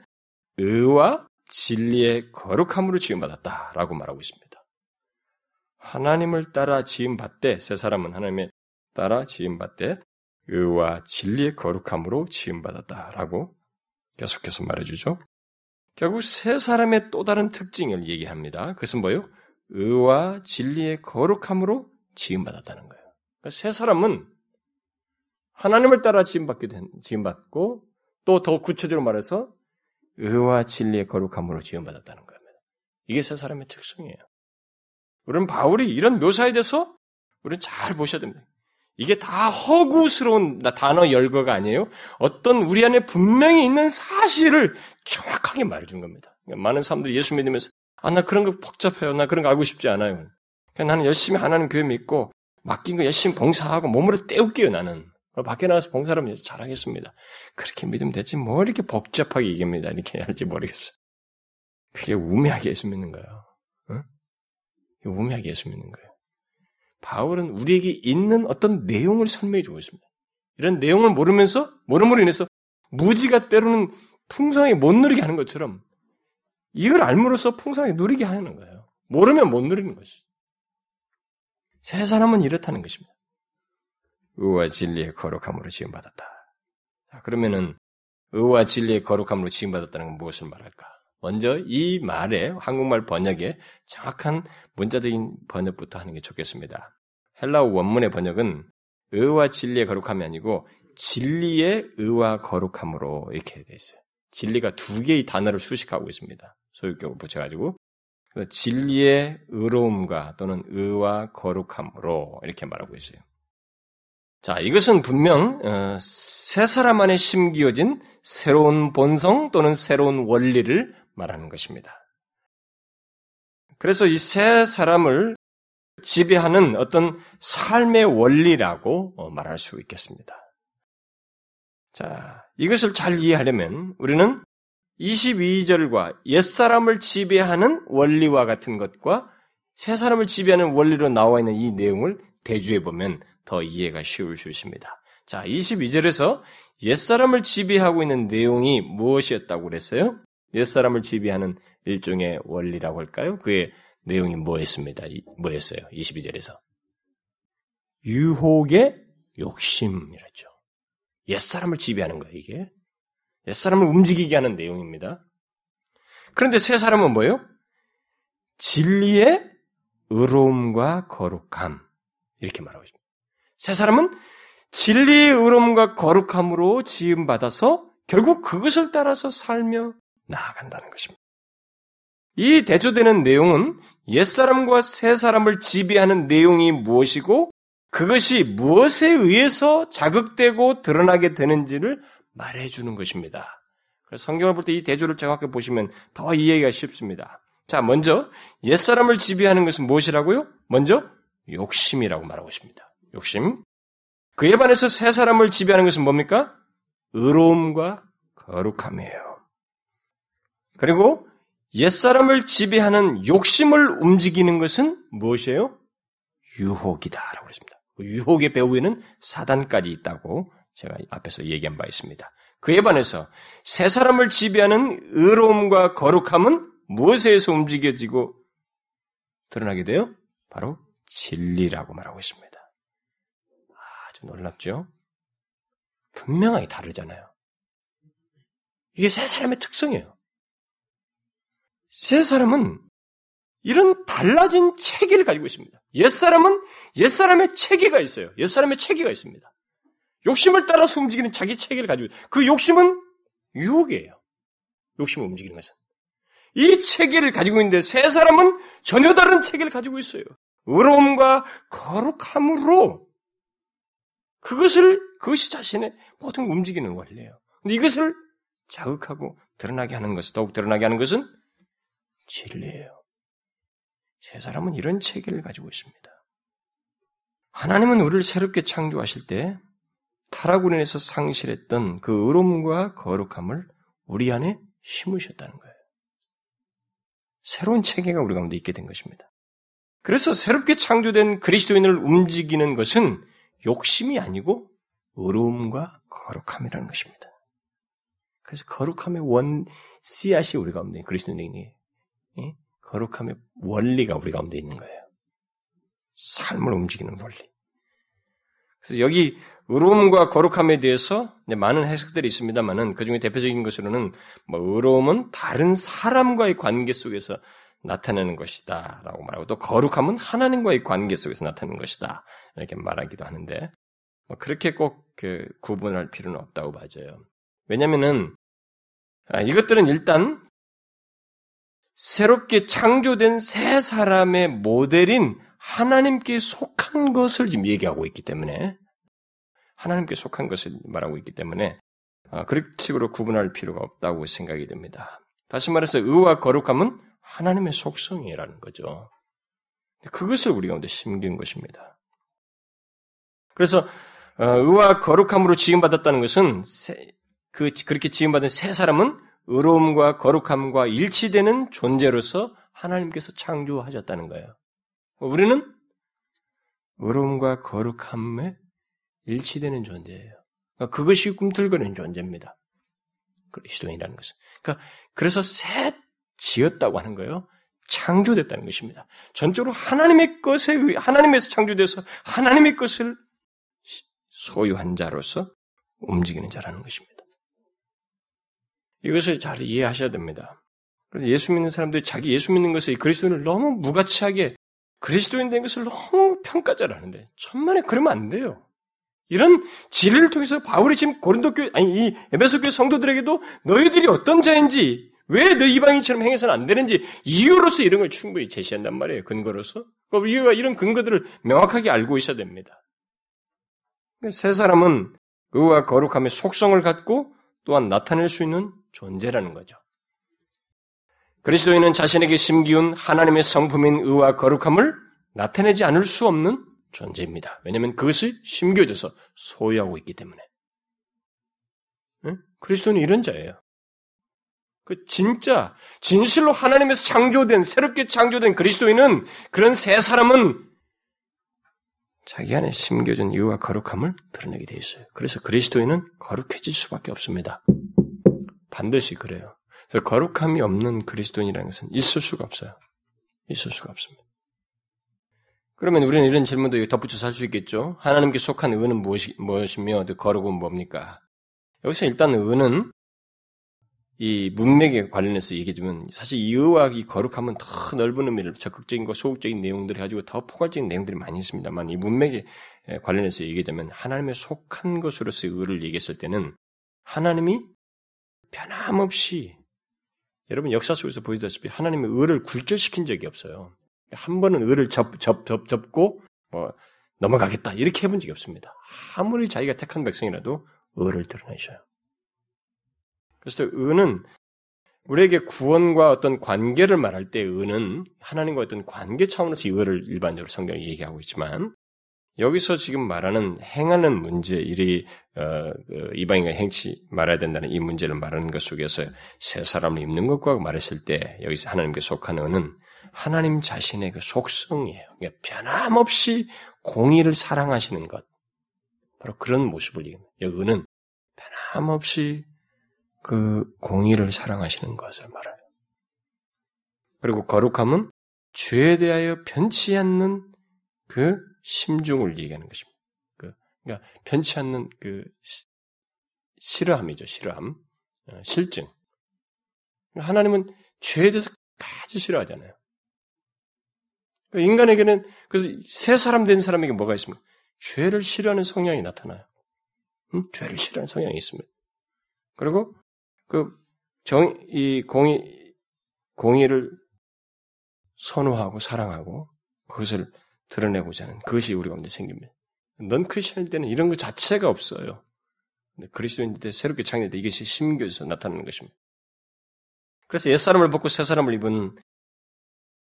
의와 진리의 거룩함으로 지음받았다라고 말하고 있습니다. 하나님을 따라 지음받되 세 사람은 하나님의 따라 지음받되 의와 진리의 거룩함으로 지음받았다라고 계속해서 말해주죠. 결국 세 사람의 또 다른 특징을 얘기합니다. 그것은 뭐요? 의와 진리의 거룩함으로 지음받았다는 거예요. 그러니까 세 사람은 하나님을 따라 지음받게 된, 지음받고 또 더 구체적으로 말해서 의와 진리의 거룩함으로 지원받았다는 겁니다. 이게 세 사람의 특성이에요. 우리는 바울이 이런 묘사에 대해서 우리는 잘 보셔야 됩니다. 이게 다 허구스러운 단어 열거가 아니에요. 어떤 우리 안에 분명히 있는 사실을 정확하게 말해준 겁니다. 그러니까 많은 사람들이 예수 믿으면서 아, 나 그런 거 복잡해요. 나 그런 거 알고 싶지 않아요. 그냥 나는 열심히 하나님 교회 믿고 맡긴 거 열심히 봉사하고 몸으로 때울게요, 나는. 밖에 나가서 봉사하면 잘하겠습니다. 그렇게 믿으면 되지 뭐 이렇게 복잡하게 얘기합니다. 이렇게 할지 모르겠어. 그게 우매하게 예수 믿는 거예요. 응? 우매하게 예수 믿는 거예요. 바울은 우리에게 있는 어떤 내용을 설명해 주고 있습니다. 이런 내용을 모르면서 모름으로 인해서 무지가 때로는 풍성하게 못 누리게 하는 것처럼 이걸 알므로써 풍성하게 누리게 하는 거예요. 모르면 못 누리는 것이죠. 세 사람은 이렇다는 것입니다. 의와 진리의 거룩함으로 지음받았다. 자, 그러면은 의와 진리의 거룩함으로 지음받았다는 건 무엇을 말할까? 먼저 이 말의 한국말 번역에 정확한 문자적인 번역부터 하는 게 좋겠습니다. 헬라어 원문의 번역은 의와 진리의 거룩함이 아니고 진리의 의와 거룩함으로 이렇게 되어 있어요. 진리가 두 개의 단어를 수식하고 있습니다. 소유격을 붙여가지고 진리의 의로움과 또는 의와 거룩함으로 이렇게 말하고 있어요. 자, 이것은 분명 어, 세 사람 안에 심기어진 새로운 본성 또는 새로운 원리를 말하는 것입니다. 그래서 이 세 사람을 지배하는 어떤 삶의 원리라고 어, 말할 수 있겠습니다. 자, 이것을 잘 이해하려면 우리는 22절과 옛사람을 지배하는 원리와 같은 것과 새 사람을 지배하는 원리로 나와 있는 이 내용을 대주해 보면 더 이해가 쉬울 수 있습니다. 자, 22절에서 옛사람을 지배하고 있는 내용이 무엇이었다고 그랬어요? 옛사람을 지배하는 일종의 원리라고 할까요? 그의 내용이 뭐였습니다. 뭐였어요? 22절에서. 유혹의 욕심이랬죠. 옛사람을 지배하는 거예요, 이게. 옛사람을 움직이게 하는 내용입니다. 그런데 새 사람은 뭐예요? 진리의 의로움과 거룩함. 이렇게 말하고 있습니다. 새 사람은 진리의 의로움과 거룩함으로 지음받아서 결국 그것을 따라서 살며 나아간다는 것입니다. 이 대조되는 내용은 옛사람과 새사람을 지배하는 내용이 무엇이고 그것이 무엇에 의해서 자극되고 드러나게 되는지를 말해주는 것입니다. 그래서 성경을 볼 때 이 대조를 정확히 보시면 더 이해가 쉽습니다. 자, 먼저 옛사람을 지배하는 것은 무엇이라고요? 먼저 욕심이라고 말하고 있습니다. 욕심. 그에 반해서 새 사람을 지배하는 것은 뭡니까? 의로움과 거룩함이에요. 그리고 옛사람을 지배하는 욕심을 움직이는 것은 무엇이에요? 유혹이다라고 그랬습니다. 그 유혹의 배후에는 사단까지 있다고 제가 앞에서 얘기한 바 있습니다. 그에 반해서 새 사람을 지배하는 의로움과 거룩함은 무엇에 서 움직여지고 드러나게 돼요? 바로 진리라고 말하고 있습니다. 아주 놀랍죠? 분명하게 다르잖아요. 이게 새 사람의 특성이에요. 새 사람은 이런 달라진 체계를 가지고 있습니다. 옛사람은 옛사람의 체계가 있어요. 옛사람의 체계가 있습니다. 욕심을 따라서 움직이는 자기 체계를 가지고 있어요. 그 욕심은 유혹이에요. 욕심을 움직이는 것은. 이 체계를 가지고 있는데 새 사람은 전혀 다른 체계를 가지고 있어요. 의로움과 거룩함으로 그것을 그것이 자신의 모든 움직이는 원리예요. 근데 이것을 자극하고 드러나게 하는 것을 더욱 드러나게 하는 것은 진리예요. 세 사람은 이런 체계를 가지고 있습니다. 하나님은 우리를 새롭게 창조하실 때 타락으로 인해서 상실했던 그 의로움과 거룩함을 우리 안에 심으셨다는 거예요. 새로운 체계가 우리 가운데 있게 된 것입니다. 그래서 새롭게 창조된 그리스도인을 움직이는 것은 욕심이 아니고 의로움과 거룩함이라는 것입니다. 그래서 거룩함의 원 씨앗이 우리 가운데 그리스도인이 거룩함의 원리가 우리 가운데 있는 거예요. 삶을 움직이는 원리. 그래서 여기 의로움과 거룩함에 대해서 많은 해석들이 있습니다만은 그 중에 대표적인 것으로는 뭐 의로움은 다른 사람과의 관계 속에서 나타내는 것이다 라고 말하고 또 거룩함은 하나님과의 관계 속에서 나타내는 것이다 이렇게 말하기도 하는데 뭐 그렇게 꼭 그 구분할 필요는 없다고 봐져요. 왜냐하면은 아, 이것들은 일단 새롭게 창조된 새 사람의 모델인 하나님께 속한 것을 지금 얘기하고 있기 때문에 하나님께 속한 것을 말하고 있기 때문에 아, 그런 식으로 구분할 필요가 없다고 생각이 됩니다. 다시 말해서 의와 거룩함은 하나님의 속성이라는 거죠. 그것을 우리 가운데 심긴 것입니다. 그래서 어, 의와 거룩함으로 지음받았다는 것은 그 그렇게 지음받은 새 사람은 의로움과 거룩함과 일치되는 존재로서 하나님께서 창조하셨다는 거예요. 우리는 의로움과 거룩함에 일치되는 존재예요. 그러니까 그것이 꿈틀거리는 존재입니다. 그리스도인이라는 것은. 그러니까 그래서 새 지었다고 하는 거예요. 창조됐다는 것입니다. 전적으로 하나님의 것에 하나님에서 창조돼서 하나님의 것을 소유한 자로서 움직이는 자라는 것입니다. 이것을 잘 이해하셔야 됩니다. 그래서 예수 믿는 사람들이 자기 예수 믿는 것에 그리스도인을 너무 무가치하게 그리스도인 된 것을 너무 평가절 하는데 천만에 그러면 안 돼요. 이런 진리를 통해서 바울이 지금 고린도 교 아니 이 에베소 교 성도들에게도 너희들이 어떤 자인지 왜 너 이방인처럼 행해서는 안 되는지 이유로서 이런 걸 충분히 제시한단 말이에요. 근거로서. 우리가 그 이런 근거들을 명확하게 알고 있어야 됩니다. 세 사람은 의와 거룩함의 속성을 갖고 또한 나타낼 수 있는 존재라는 거죠. 그리스도인은 자신에게 심기운 하나님의 성품인 의와 거룩함을 나타내지 않을 수 없는 존재입니다. 왜냐하면 그것이 심겨져서 소유하고 있기 때문에. 응? 그리스도는 이런 자예요. 그 진짜 진실로 하나님에서 창조된 새롭게 창조된 그리스도인은 그런 새 사람은 자기 안에 심겨진 이유와 거룩함을 드러내게 돼 있어요. 그래서 그리스도인은 거룩해질 수밖에 없습니다. 반드시 그래요. 그래서 거룩함이 없는 그리스도인이라는 것은 있을 수가 없어요. 있을 수가 없습니다. 그러면 우리는 이런 질문도 덧붙여서 할 수 있겠죠. 하나님께 속한 의는 무엇이, 무엇이며 거룩은 뭡니까? 여기서 일단 의는 이 문맥에 관련해서 얘기해주면 사실 이 의와 이 거룩함은 더 넓은 의미를 적극적인 거 소극적인 내용들을 가지고 더 포괄적인 내용들이 많이 있습니다만 이 문맥에 관련해서 얘기하자면 하나님의 속한 것으로서의 의를 얘기했을 때는 하나님이 변함없이 여러분 역사 속에서 보시다시피 하나님의 의를 굴절시킨 적이 없어요. 한 번은 의를 접, 접, 접, 접고, 뭐, 넘어가겠다. 이렇게 해본 적이 없습니다. 아무리 자기가 택한 백성이라도 의를 드러내셔요. 그래서 의는 우리에게 구원과 어떤 관계를 말할 때 의는 하나님과 어떤 관계 차원에서 의를 일반적으로 성경이 얘기하고 있지만 여기서 지금 말하는 행하는 문제, 이리 어, 그 이방인과 행치 말해야 된다는 이 문제를 말하는 것 속에서 새 사람을 입는 것과 말했을 때 여기서 하나님께 속한 의는 하나님 자신의 그 속성이에요. 그러니까 변함없이 공의를 사랑하시는 것. 바로 그런 모습을 얘기합니다. 의는 변함없이 그 공의를 사랑하시는 것을 말해요. 그리고 거룩함은 죄에 대하여 변치 않는 그 심중을 얘기하는 것입니다. 그, 그러니까 변치 않는 그 싫어함이죠, 싫어함. 어, 실증. 하나님은 죄에 대해서 가지 싫어하잖아요. 그러니까 인간에게는 그래서 새 사람 된 사람에게 뭐가 있습니까? 죄를 싫어하는 성향이 나타나요. 응? 죄를 싫어하는 성향이 있습니다. 그리고 그 정, 이 공의, 공의를 선호하고 사랑하고 그것을 드러내고자 하는 그것이 우리 가운데 생깁니다. 넌 크리스천일 때는 이런 것 자체가 없어요. 그리스도인 때 새롭게 창조될 때 이것이 심겨져서 나타나는 것입니다. 그래서 옛사람을 벗고 새사람을 입은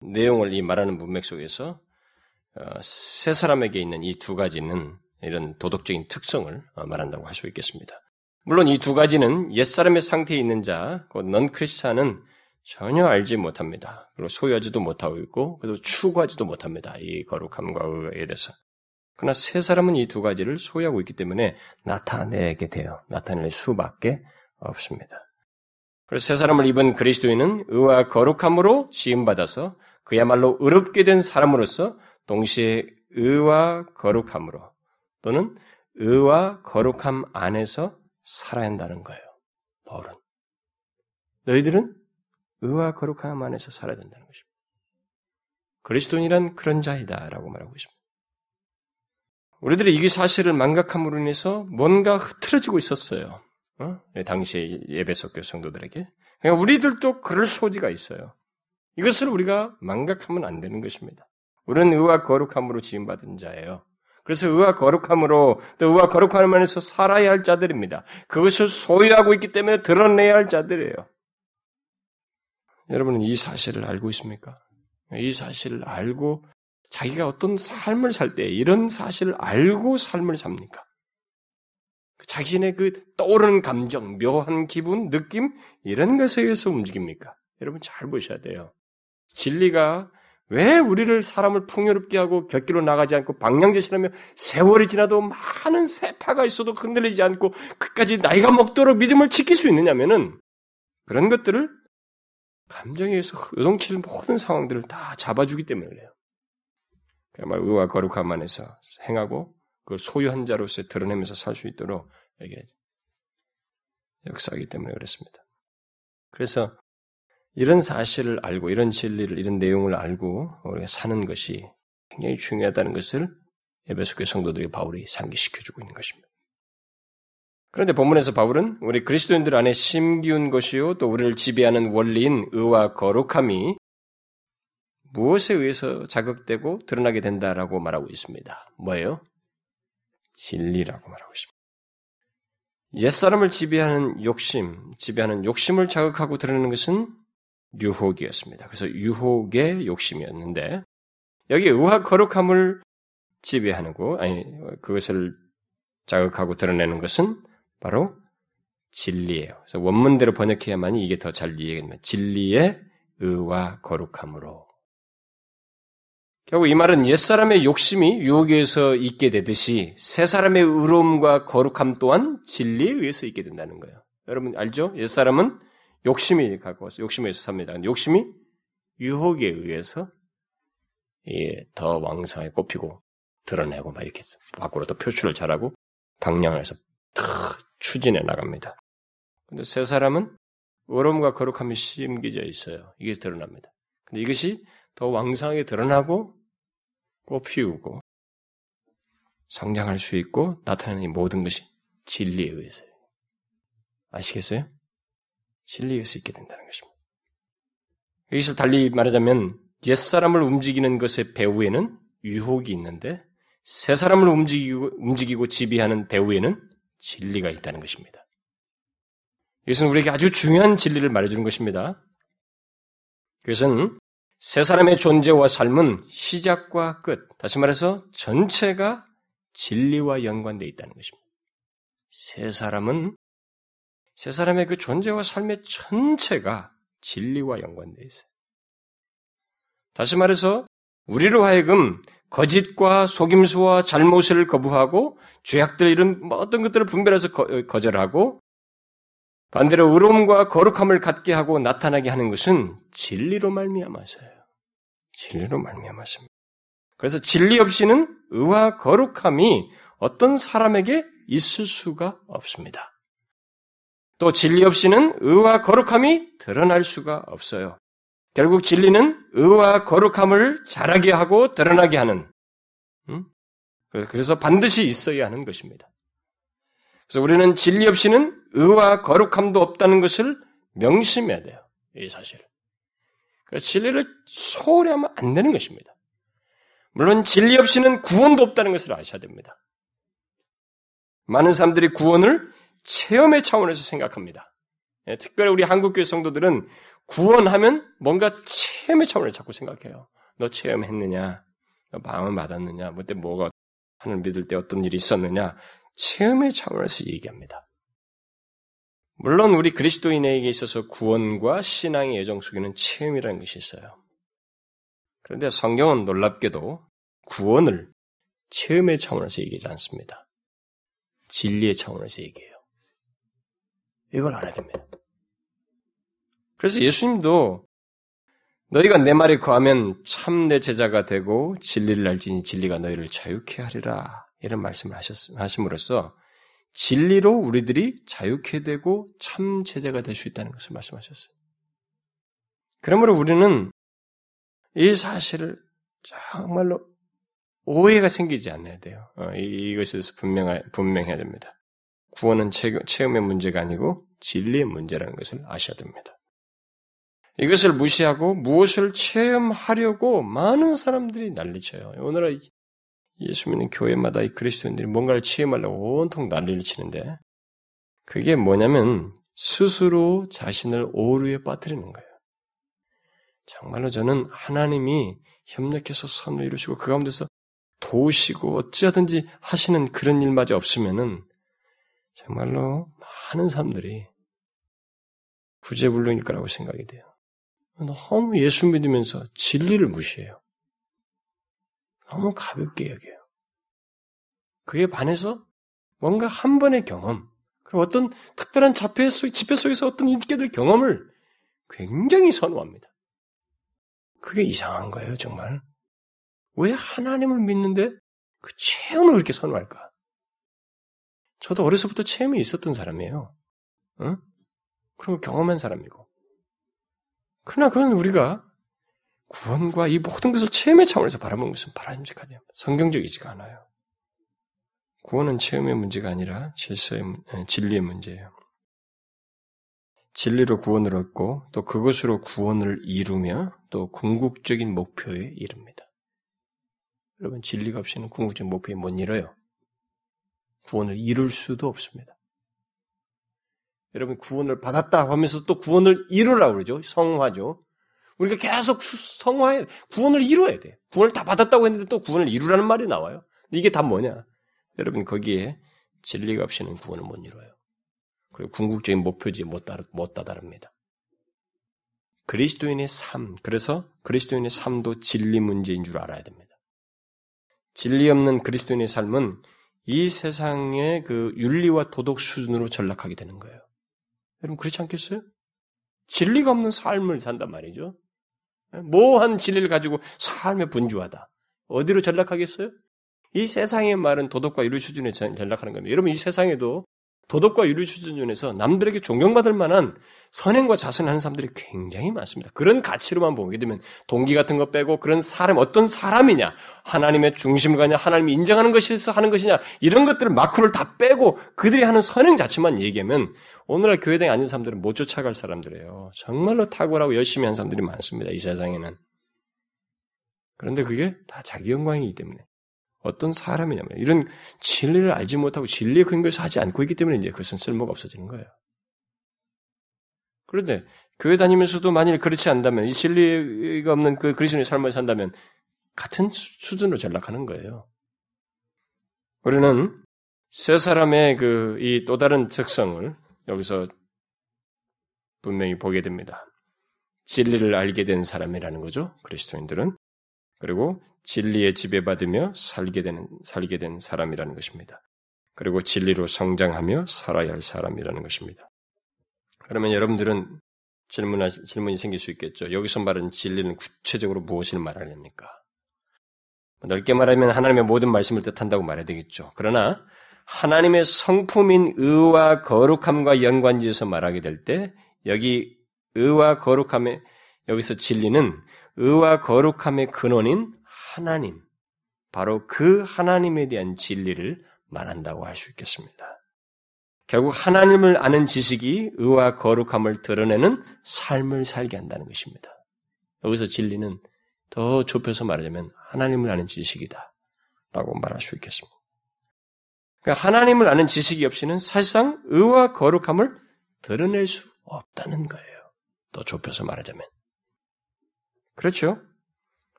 내용을 이 말하는 문맥 속에서 어, 새 사람에게 있는 이 두 가지는 이런 도덕적인 특성을 어, 말한다고 할 수 있겠습니다. 물론 이 두 가지는 옛사람의 상태에 있는 자, 곧넌 크리스찬은 전혀 알지 못합니다. 그리고 소유하지도 못하고 있고, 그리고 추구하지도 못합니다. 이 거룩함과 의에 대해서. 그러나 새 사람은 이 두 가지를 소유하고 있기 때문에 나타내게 돼요. 나타낼 수밖에 없습니다. 그래서 새 사람을 입은 그리스도인은 의와 거룩함으로 지음받아서 그야말로 의롭게 된 사람으로서 동시에 의와 거룩함으로 또는 의와 거룩함 안에서 살아야 한다는 거예요. 바울은. 너희들은 의와 거룩함 안에서 살아야 된다는 것입니다. 그리스도인이란 그런 자이다 라고 말하고 있습니다. 우리들이 이 사실을 망각함으로 인해서 뭔가 흐트러지고 있었어요. 어? 당시 예배석 교 성도들에게. 그러니까 우리들도 그럴 소지가 있어요. 이것을 우리가 망각하면 안 되는 것입니다. 우리는 의와 거룩함으로 지음받은 자예요. 그래서 의와 거룩함으로 또 의와 거룩함 안에서 살아야 할 자들입니다. 그것을 소유하고 있기 때문에 드러내야 할 자들이에요. 여러분은 이 사실을 알고 있습니까? 이 사실을 알고 자기가 어떤 삶을 살 때 이런 사실을 알고 삶을 삽니까? 자신의 그 떠오르는 감정, 묘한 기분, 느낌 이런 것에 의해서 움직입니까? 여러분 잘 보셔야 돼요. 진리가 왜 우리를 사람을 풍요롭게 하고 곁길로 나가지 않고 방향제시하며 세월이 지나도 많은 세파가 있어도 흔들리지 않고 끝까지 나이가 먹도록 믿음을 지킬 수 있느냐면은 그런 것들을 감정에 의해서 요동치는 모든 상황들을 다 잡아주기 때문에 그래요. 그야말로 의와 거룩함 안에서 행하고 그걸 소유한 자로서 드러내면서 살 수 있도록 이게 역사하기 때문에 그렇습니다. 그래서 이런 사실을 알고 이런 진리를 이런 내용을 알고 우리가 사는 것이 굉장히 중요하다는 것을 에베소교 성도들이 바울이 상기시켜 주고 있는 것입니다. 그런데 본문에서 바울은 우리 그리스도인들 안에 심기운 것이요 또 우리를 지배하는 원리인 의와 거룩함이 무엇에 의해서 자극되고 드러나게 된다라고 말하고 있습니다. 뭐예요? 진리라고 말하고 있습니다. 옛사람을 지배하는 욕심, 지배하는 욕심을 자극하고 드러내는 것은 유혹이었습니다. 그래서 유혹의 욕심이었는데 여기 의와 거룩함을 지배하는고 아니 그것을 자극하고 드러내는 것은 바로 진리예요. 그래서 원문대로 번역해야만이 이게 더 잘 이해됩니다. 진리의 의와 거룩함으로. 결국 이 말은 옛사람의 욕심이 유혹에서 있게 되듯이 새 사람의 의로움과 거룩함 또한 진리에 의해서 있게 된다는 거예요. 여러분 알죠? 옛사람은 욕심이 갖고 와서 욕심에서 삽니다. 욕심이 유혹에 의해서 예, 더 왕성하게 꼽히고 드러내고 막 이렇게 밖으로 더 표출을 잘하고 방향을 해서 더 추진해 나갑니다. 근데 새 사람은 의로움과 거룩함이 심겨져 있어요. 이게 드러납니다. 근데 이것이 더 왕성하게 드러나고 꽃피우고 성장할 수 있고 나타나는 이 모든 것이 진리에 의해서요. 아시겠어요? 진리에 의해서 있게 된다는 것입니다. 여기서 달리 말하자면 옛사람을 움직이는 것의 배후에는 유혹이 있는데 새 사람을 움직이고, 움직이고 지배하는 배후에는 진리가 있다는 것입니다. 이것은 우리에게 아주 중요한 진리를 말해주는 것입니다. 그것은 세 사람의 존재와 삶은 시작과 끝, 다시 말해서 전체가 진리와 연관되어 있다는 것입니다. 세 사람은 세 사람의 그 존재와 삶의 전체가 진리와 연관되어 있어요. 다시 말해서 우리로 하여금 거짓과 속임수와 잘못을 거부하고 죄악들 이런 뭐 어떤 것들을 분별해서 거 절하고 반대로 의로움과 거룩함을 갖게 하고 나타나게 하는 것은 진리로 말미암아서요. 진리로 말미암았습니다. 그래서 진리 없이는 의와 거룩함이 어떤 사람에게 있을 수가 없습니다. 또 진리 없이는 의와 거룩함이 드러날 수가 없어요. 결국 진리는 의와 거룩함을 자라게 하고 드러나게 하는, 음? 그래서 반드시 있어야 하는 것입니다. 그래서 우리는 진리 없이는 의와 거룩함도 없다는 것을 명심해야 돼요. 이 사실을. 그래서 진리를 소홀히 하면 안 되는 것입니다. 물론 진리 없이는 구원도 없다는 것을 아셔야 됩니다. 많은 사람들이 구원을 체험의 차원에서 생각합니다. 예, 특별히 우리 한국교회 성도들은 구원하면 뭔가 체험의 차원을 자꾸 생각해요. 너 체험했느냐? 너 마음을 받았느냐? 그때 뭐가 하늘 믿을 때 어떤 일이 있었느냐? 체험의 차원에서 얘기합니다. 물론 우리 그리스도인에게 있어서 구원과 신앙의 예정 속에는 체험이라는 것이 있어요. 그런데 성경은 놀랍게도 구원을 체험의 차원에서 얘기하지 않습니다. 진리의 차원에서 얘기해요. 이걸 알아야 됩니다. 그래서 예수님도 너희가 내 말에 거하면 참 내 제자가 되고 진리를 알지니 진리가 너희를 자유케 하리라 이런 말씀을 하심으로써 진리로 우리들이 자유케 되고 참 제자가 될 수 있다는 것을 말씀하셨어요. 그러므로 우리는 이 사실을 정말로 오해가 생기지 않아야 돼요. 어, 이것에 대해서 분명, 분명해야 됩니다. 구원은 체험의 문제가 아니고 진리의 문제라는 것을 아셔야 됩니다. 이것을 무시하고 무엇을 체험하려고 많은 사람들이 난리쳐요. 오늘은 예수 믿는 교회마다 이 그리스도인들이 뭔가를 체험하려고 온통 난리를 치는데 그게 뭐냐면 스스로 자신을 오류에 빠뜨리는 거예요. 정말로 저는 하나님이 협력해서 선을 이루시고 그 가운데서 도우시고 어찌하든지 하시는 그런 일마저 없으면은 정말로 많은 사람들이 구제불능일 거라고 생각이 돼요. 너무 예수 믿으면서 진리를 무시해요. 너무 가볍게 여겨요. 그에 반해서 뭔가 한 번의 경험, 그리고 어떤 특별한 집회, 속, 집회 속에서 어떤 인기들 경험을 굉장히 선호합니다. 그게 이상한 거예요, 정말. 왜 하나님을 믿는데 그 체험을 그렇게 선호할까? 저도 어려서부터 체험이 있었던 사람이에요. 응? 그럼 경험한 사람이고. 그러나 그건 우리가 구원과 이 모든 것을 체험의 차원에서 바라보는 것은 바람직하지 성경적이지가 않아요. 구원은 체험의 문제가 아니라 질서의, 진리의 문제예요. 진리로 구원을 얻고 또 그것으로 구원을 이루며 또 궁극적인 목표에 이릅니다. 여러분 진리가 없이는 궁극적인 목표에 못 이뤄요. 구원을 이룰 수도 없습니다. 여러분 구원을 받았다 하면서 또 구원을 이루라고 그러죠. 성화죠. 우리가 계속 성화해 구원을 이루어야 돼. 구원을 다 받았다고 했는데 또 구원을 이루라는 말이 나와요. 이게 다 뭐냐? 여러분 거기에 진리가 없이는 구원을 못 이루어요. 그리고 궁극적인 목표지 못, 따, 못 다다릅니다. 그리스도인의 삶, 그래서 그리스도인의 삶도 진리 문제인 줄 알아야 됩니다. 진리 없는 그리스도인의 삶은 이 세상의 그 윤리와 도덕 수준으로 전락하게 되는 거예요. 여러분 그렇지 않겠어요? 진리가 없는 삶을 산단 말이죠. 모한 진리를 가지고 삶에 분주하다. 어디로 전락하겠어요? 이 세상의 말은 도덕과 윤리 수준에 전락하는 겁니다. 여러분 이 세상에도 도덕과 윤리 수준에서 남들에게 존경받을 만한 선행과 자선하는 사람들이 굉장히 많습니다. 그런 가치로만 보게 되면 동기 같은 거 빼고 그런 사람 어떤 사람이냐, 하나님의 중심을 가냐, 하나님이 인정하는 것이서 하는 것이냐 이런 것들을 마크를 다 빼고 그들이 하는 선행 자체만 얘기하면 오늘날 교회당에 앉은 사람들은 못 쫓아갈 사람들이에요. 정말로 탁월하고 열심히 한 사람들이 많습니다. 이 세상에는. 그런데 그게 다 자기 영광이기 때문에 어떤 사람이냐면 이런 진리를 알지 못하고 진리의 근거에서 하지 않고 있기 때문에 이제 그것은 쓸모가 없어지는 거예요. 그런데 교회 다니면서도 만일 그렇지 않다면 이 진리가 없는 그 그리스도의 삶을 산다면 같은 수준으로 전락하는 거예요. 우리는 세 사람의 그 이 또 다른 특성을 여기서 분명히 보게 됩니다. 진리를 알게 된 사람이라는 거죠. 그리스도인들은 그리고 진리에 지배받으며 살게 되는 살게 된 사람이라는 것입니다. 그리고 진리로 성장하며 살아야 할 사람이라는 것입니다. 그러면 여러분들은 질문 질문이 생길 수 있겠죠. 여기서 말하는 진리는 구체적으로 무엇을 말하렵니까? 넓게 말하면 하나님의 모든 말씀을 뜻한다고 말해야 되겠죠. 그러나 하나님의 성품인 의와 거룩함과 연관지어서 말하게 될 때 여기 의와 거룩함의 여기서 진리는 의와 거룩함의 근원인 하나님, 바로 그 하나님에 대한 진리를 말한다고 할 수 있겠습니다. 결국 하나님을 아는 지식이 의와 거룩함을 드러내는 삶을 살게 한다는 것입니다. 여기서 진리는 더 좁혀서 말하자면 하나님을 아는 지식이다. 라고 말할 수 있겠습니다. 그러니까 하나님을 아는 지식이 없이는 사실상 의와 거룩함을 드러낼 수 없다는 거예요. 더 좁혀서 말하자면. 그렇죠?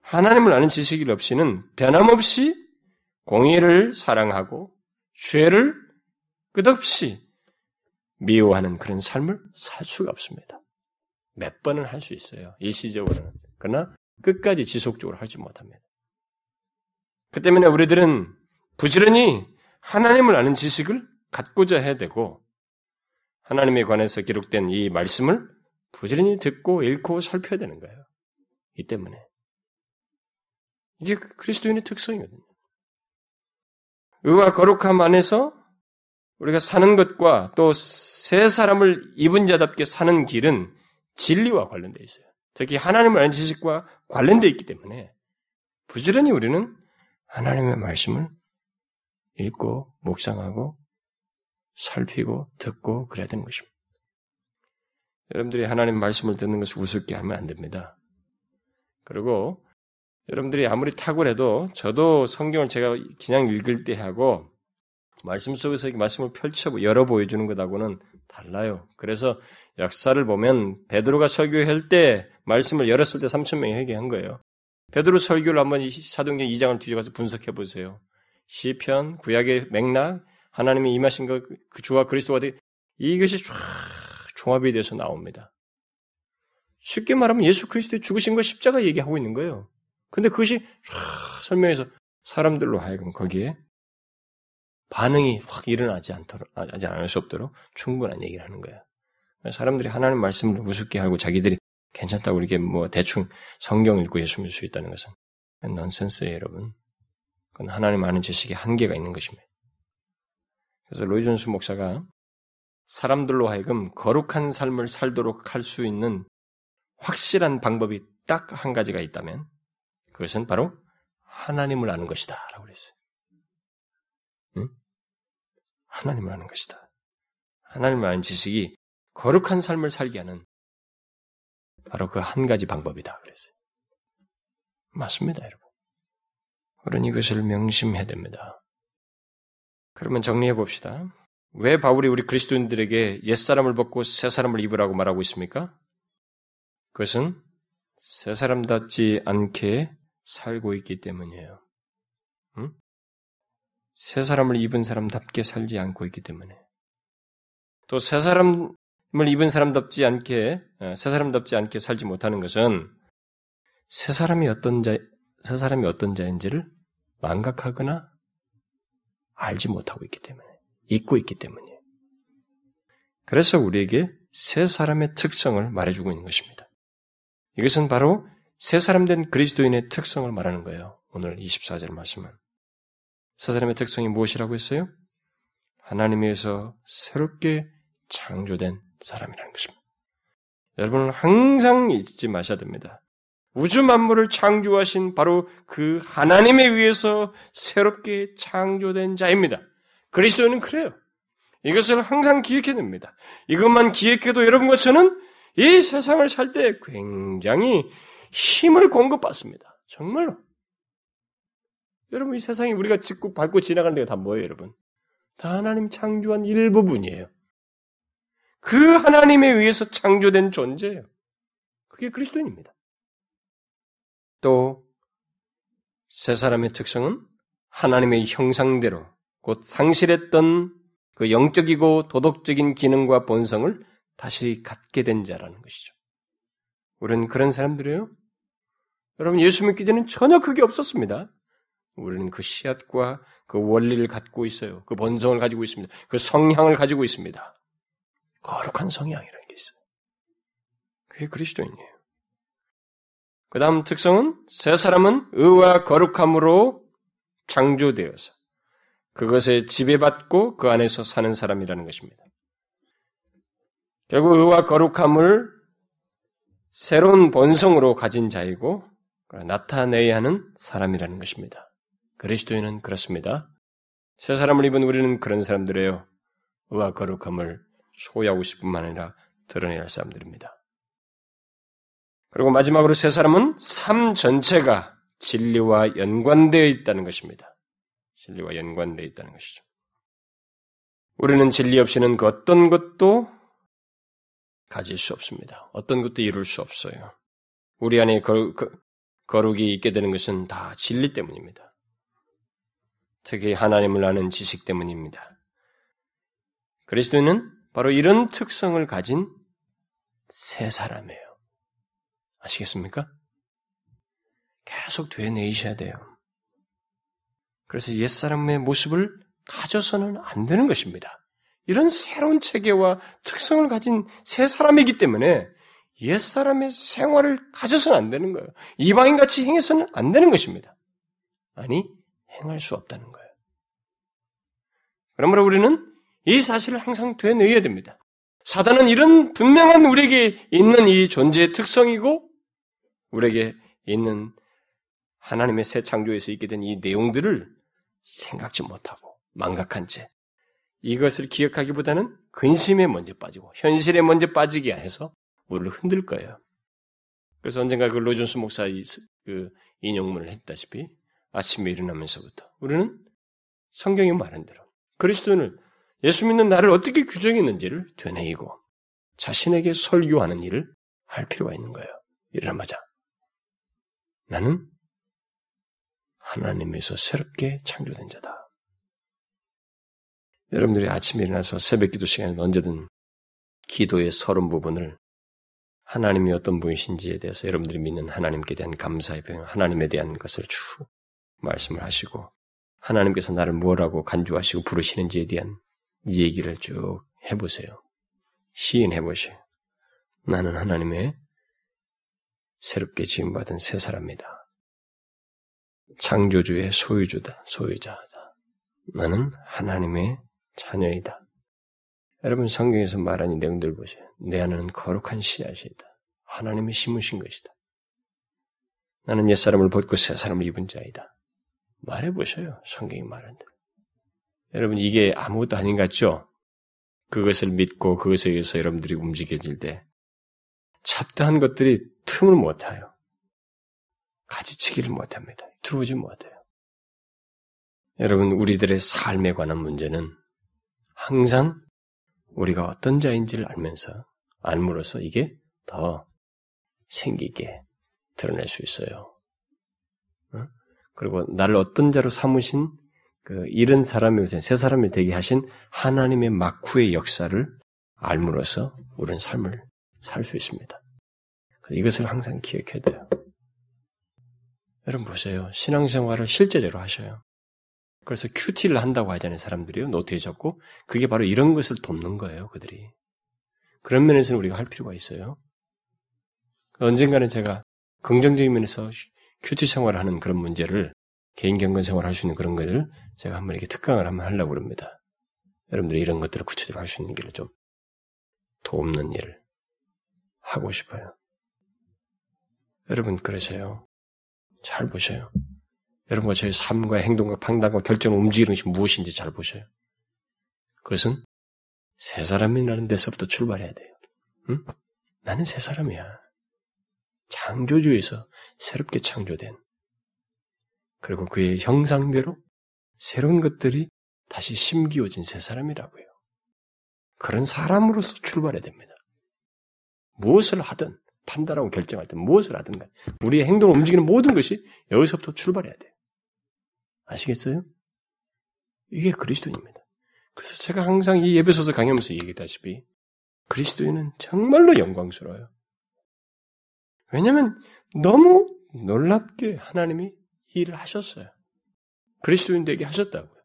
하나님을 아는 지식이 없이는 변함없이 공의를 사랑하고 죄를 끝없이 미워하는 그런 삶을 살 수가 없습니다. 몇 번은 할 수 있어요. 일시적으로는. 그러나 끝까지 지속적으로 하지 못합니다. 그 때문에 우리들은 부지런히 하나님을 아는 지식을 갖고자 해야 되고 하나님에 관해서 기록된 이 말씀을 부지런히 듣고 읽고 살펴야 되는 거예요. 이 때문에. 이게 그 그리스도인의 특성이거든요. 의와 거룩함 안에서 우리가 사는 것과 또 새 사람을 입은 자답게 사는 길은 진리와 관련되어 있어요. 특히 하나님을 아는 지식과 관련되어 있기 때문에 부지런히 우리는 하나님의 말씀을 읽고 묵상하고 살피고 듣고 그래야 되는 것입니다. 여러분들이 하나님 말씀을 듣는 것을 우습게 하면 안 됩니다. 그리고 여러분들이 아무리 탁월해도 저도 성경을 제가 그냥 읽을 때 하고 말씀 속에서 말씀을 펼쳐 열어 보여주는 것하고는 달라요. 그래서 역사를 보면 베드로가 설교할 때 말씀을 열었을 때 3천 명이 회개한 거예요. 베드로 설교를 한번 사도행전 2장을 뒤져가서 분석해 보세요. 시편, 구약의 맥락, 하나님이 임하신 것, 그 주와 그리스도가 되 이것이 쫙 종합이 돼서 나옵니다. 쉽게 말하면 예수 그리스도의 죽으신 것 십자가 얘기하고 있는 거예요. 근데 그것이 설명해서 사람들로 하여금 거기에 반응이 확 일어나지 않도록, 하지 않을 수 없도록 충분한 얘기를 하는 거예요. 사람들이 하나님 말씀을 우습게 하고 자기들이 괜찮다고 이렇게 뭐 대충 성경 읽고 예수 믿을 수 있다는 것은 넌센스예요, 여러분. 그건 하나님 아는 지식에 한계가 있는 것입니다. 그래서 로이존스 목사가 사람들로 하여금 거룩한 삶을 살도록 할 수 있는 확실한 방법이 딱 한 가지가 있다면 그것은 바로 하나님을 아는 것이다. 라고 그랬어요. 응? 하나님을 아는 것이다. 하나님을 아는 지식이 거룩한 삶을 살게 하는 바로 그 한 가지 방법이다. 그랬어요. 맞습니다, 여러분. 우리는 이것을 명심해야 됩니다. 그러면 정리해 봅시다. 왜 바울이 우리 그리스도인들에게 옛사람을 벗고 새사람을 입으라고 말하고 있습니까? 그것은 새 사람답지 않게 살고 있기 때문이에요. 응? 새 사람을 입은 사람답게 살지 않고 있기 때문에. 또 새 사람을 입은 사람답지 않게, 어, 새 사람답지 않게 살지 못하는 것은 새 사람이 어떤 자, 새 사람이 어떤 자인지를 망각하거나 알지 못하고 있기 때문에, 잊고 있기 때문이에요. 그래서 우리에게 새 사람의 특성을 말해주고 있는 것입니다. 이것은 바로 새 사람 된 그리스도인의 특성을 말하는 거예요. 오늘 24절 말씀은. 새 사람의 특성이 무엇이라고 했어요? 하나님에서 새롭게 창조된 사람이라는 것입니다. 여러분은 항상 잊지 마셔야 됩니다. 우주 만물을 창조하신 바로 그 하나님에 의해서 새롭게 창조된 자입니다. 그리스도는 그래요. 이것을 항상 기억해야 됩니다. 이것만 기억해도 여러분과 저는 이 세상을 살 때 굉장히 힘을 공급받습니다. 정말로. 여러분, 이 세상에 우리가 짓고 밟고 지나가는 데가 다 뭐예요, 여러분? 다 하나님 창조한 일부분이에요. 그 하나님에 의해서 창조된 존재예요. 그게 그리스도인입니다. 또, 세 사람의 특성은 하나님의 형상대로 곧 상실했던 그 영적이고 도덕적인 기능과 본성을 다시 갖게 된 자라는 것이죠. 우리는 그런 사람들이에요. 여러분, 예수 믿기 전에는 전혀 그게 없었습니다. 우리는 그 씨앗과 그 원리를 갖고 있어요. 그 본성을 가지고 있습니다. 그 성향을 가지고 있습니다. 거룩한 성향이라는 게 있어요. 그게 그리스도인이에요. 그 다음 특성은 새 사람은 의와 거룩함으로 창조되어서 그것에 지배받고 그 안에서 사는 사람이라는 것입니다. 결국 의와 거룩함을 새로운 본성으로 가진 자이고 나타내야 하는 사람이라는 것입니다. 그리스도인은 그렇습니다. 새 사람을 입은 우리는 그런 사람들이에요. 의와 거룩함을 소유하고 싶은 만 아니라 드러내야 할 사람들입니다. 그리고 마지막으로 새 사람은 삶 전체가 진리와 연관되어 있다는 것입니다. 진리와 연관되어 있다는 것이죠. 우리는 진리 없이는 그 어떤 것도 가질 수 없습니다. 어떤 것도 이룰 수 없어요. 우리 안에 거, 거, 거룩이 있게 되는 것은 다 진리 때문입니다. 특히 하나님을 아는 지식 때문입니다. 그리스도는 바로 이런 특성을 가진 새 사람이에요. 아시겠습니까? 계속 되뇌이셔야 돼요. 그래서 옛사람의 모습을 가져서는 안 되는 것입니다. 이런 새로운 체계와 특성을 가진 새 사람이기 때문에 옛사람의 생활을 가져서는 안 되는 거예요. 이방인같이 행해서는 안 되는 것입니다. 아니, 행할 수 없다는 거예요. 그러므로 우리는 이 사실을 항상 되뇌어야 됩니다. 사단은 이런 분명한 우리에게 있는 이 존재의 특성이고 우리에게 있는 하나님의 새 창조에서 있게 된 이 내용들을 생각지 못하고 망각한 채 이것을 기억하기보다는 근심에 먼저 빠지고 현실에 먼저 빠지게 해서 우리를 흔들 거예요. 그래서 언젠가 그 로존스 목사 그 인용문을 했다시피 아침에 일어나면서부터 우리는 성경이 말한 대로 그리스도는 예수 믿는 나를 어떻게 규정했는지를 되뇌이고 자신에게 설교하는 일을 할 필요가 있는 거예요. 일어나마자. 나는 하나님에서 새롭게 창조된 자다. 여러분들이 아침에 일어나서 새벽 기도 시간에 언제든 기도의 서른 부분을 하나님이 어떤 분이신지에 대해서 여러분들이 믿는 하나님께 대한 감사의 표현, 하나님에 대한 것을 쭉 말씀을 하시고 하나님께서 나를 뭐라고 간주하시고 부르시는지에 대한 이 얘기를 쭉 해보세요. 시인해보세요. 나는 하나님의 새롭게 지음받은 새 사람이다. 창조주의 소유주다, 소유자다. 나는 하나님의 자녀이다. 여러분 성경에서 말하는 내용들 보세요. 내 안에는 거룩한 씨앗이다. 하나님의 심으신 것이다. 나는 옛사람을 벗고 새사람을 입은 자이다. 말해보셔요. 성경이 말하는 대로. 여러분 이게 아무것도 아닌 것 같죠? 그것을 믿고 그것에 의해서 여러분들이 움직여질 때 잡다한 것들이 틈을 못 타요. 가지치기를 못합니다. 들어오지 못해요. 여러분, 우리들의 삶에 관한 문제는 항상 우리가 어떤 자인지를 알면서 알므로써 이게 더 생기게 드러낼 수 있어요. 어? 그리고 나를 어떤 자로 삼으신 그 이런 사람이 새 사람이 되게 하신 하나님의 막후의 역사를 알므로써 우리는 삶을 살 수 있습니다. 이것을 항상 기억해야 돼요. 여러분 보세요. 신앙생활을 실제적으로 하셔요. 그래서 큐티를 한다고 하잖아요, 사람들이요. 노트에 적고. 그게 바로 이런 것을 돕는 거예요, 그들이. 그런 면에서는 우리가 할 필요가 있어요. 언젠가는 제가 긍정적인 면에서 큐티 생활을 하는 그런 문제를 개인 경건 생활을 할 수 있는 그런 거를 제가 한번 이렇게 특강을 한번 하려고 그럽니다. 여러분들이 이런 것들을 구체적으로 할 수 있는 길을 좀 돕는 일을 하고 싶어요. 여러분 그러세요. 잘 보셔요. 여러분과 저의 삶과 행동과 판단과 결정을 움직이는 것이 무엇인지 잘 보셔요. 그것은 새 사람이라는 데서부터 출발해야 돼요. 응? 나는 새 사람이야. 창조주에서 새롭게 창조된 그리고 그의 형상대로 새로운 것들이 다시 심기어진 새 사람이라고요. 그런 사람으로서 출발해야 됩니다. 무엇을 하든 판단하고 결정할 때 무엇을 하든 간 우리의 행동을 움직이는 모든 것이 여기서부터 출발해야 돼요. 아시겠어요? 이게 그리스도입니다. 그래서 제가 항상 이 예배소서 강의하면서 얘기했다시피 그리스도인은 정말로 영광스러워요. 왜냐하면 너무 놀랍게 하나님이 일을 하셨어요. 그리스도인 되게 하셨다고요.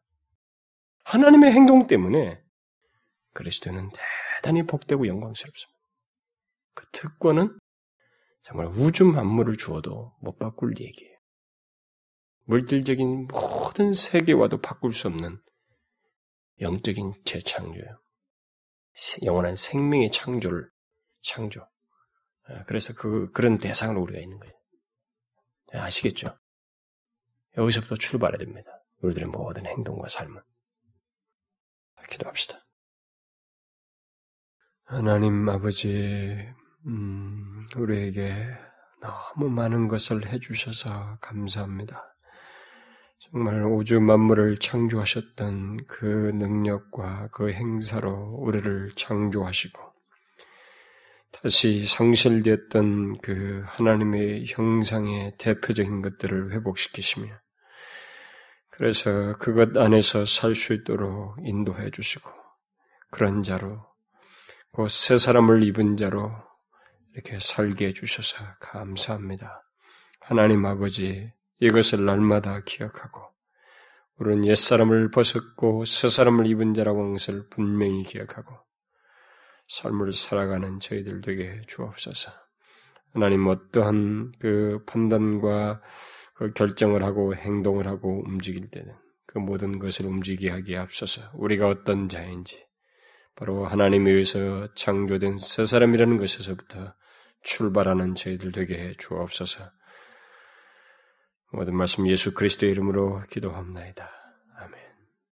하나님의 행동 때문에 그리스도는 대단히 복되고 영광스럽습니다. 그 특권은 정말 우주 만물을 주어도 못 바꿀 얘기예요. 물질적인 모든 세계와도 바꿀 수 없는 영적인 재창조예요. 영원한 생명의 창조를 창조. 아, 그래서 그 그런 대상으로 우리가 있는 거예요. 네, 아시겠죠? 여기서부터 출발해야 됩니다. 우리들의 모든 행동과 삶은. 기도합시다. 하나님 아버지, 음, 우리에게 너무 많은 것을 해주셔서 감사합니다. 정말 우주 만물을 창조하셨던 그 능력과 그 행사로 우리를 창조하시고, 다시 상실되었던 그 하나님의 형상의 대표적인 것들을 회복시키시며, 그래서 그것 안에서 살 수 있도록 인도해 주시고, 그런 자로, 곧 새 사람을 입은 자로 이렇게 살게 해 주셔서 감사합니다. 하나님 아버지, 이것을 날마다 기억하고, 우리는 옛사람을 벗었고 새 사람을 입은 자라고 것을 분명히 기억하고, 삶을 살아가는 저희들 되게 주옵소서. 하나님 어떠한 그 판단과 그 결정을 하고 행동을 하고 움직일 때는 그 모든 것을 움직이게 하기에 앞서서 우리가 어떤 자인지 바로 하나님에 의해서 창조된 새 사람이라는 것에서부터 출발하는 저희들 되게 해 주옵소서. 모든 말씀 예수 그리스도의 이름으로 기도합나이다.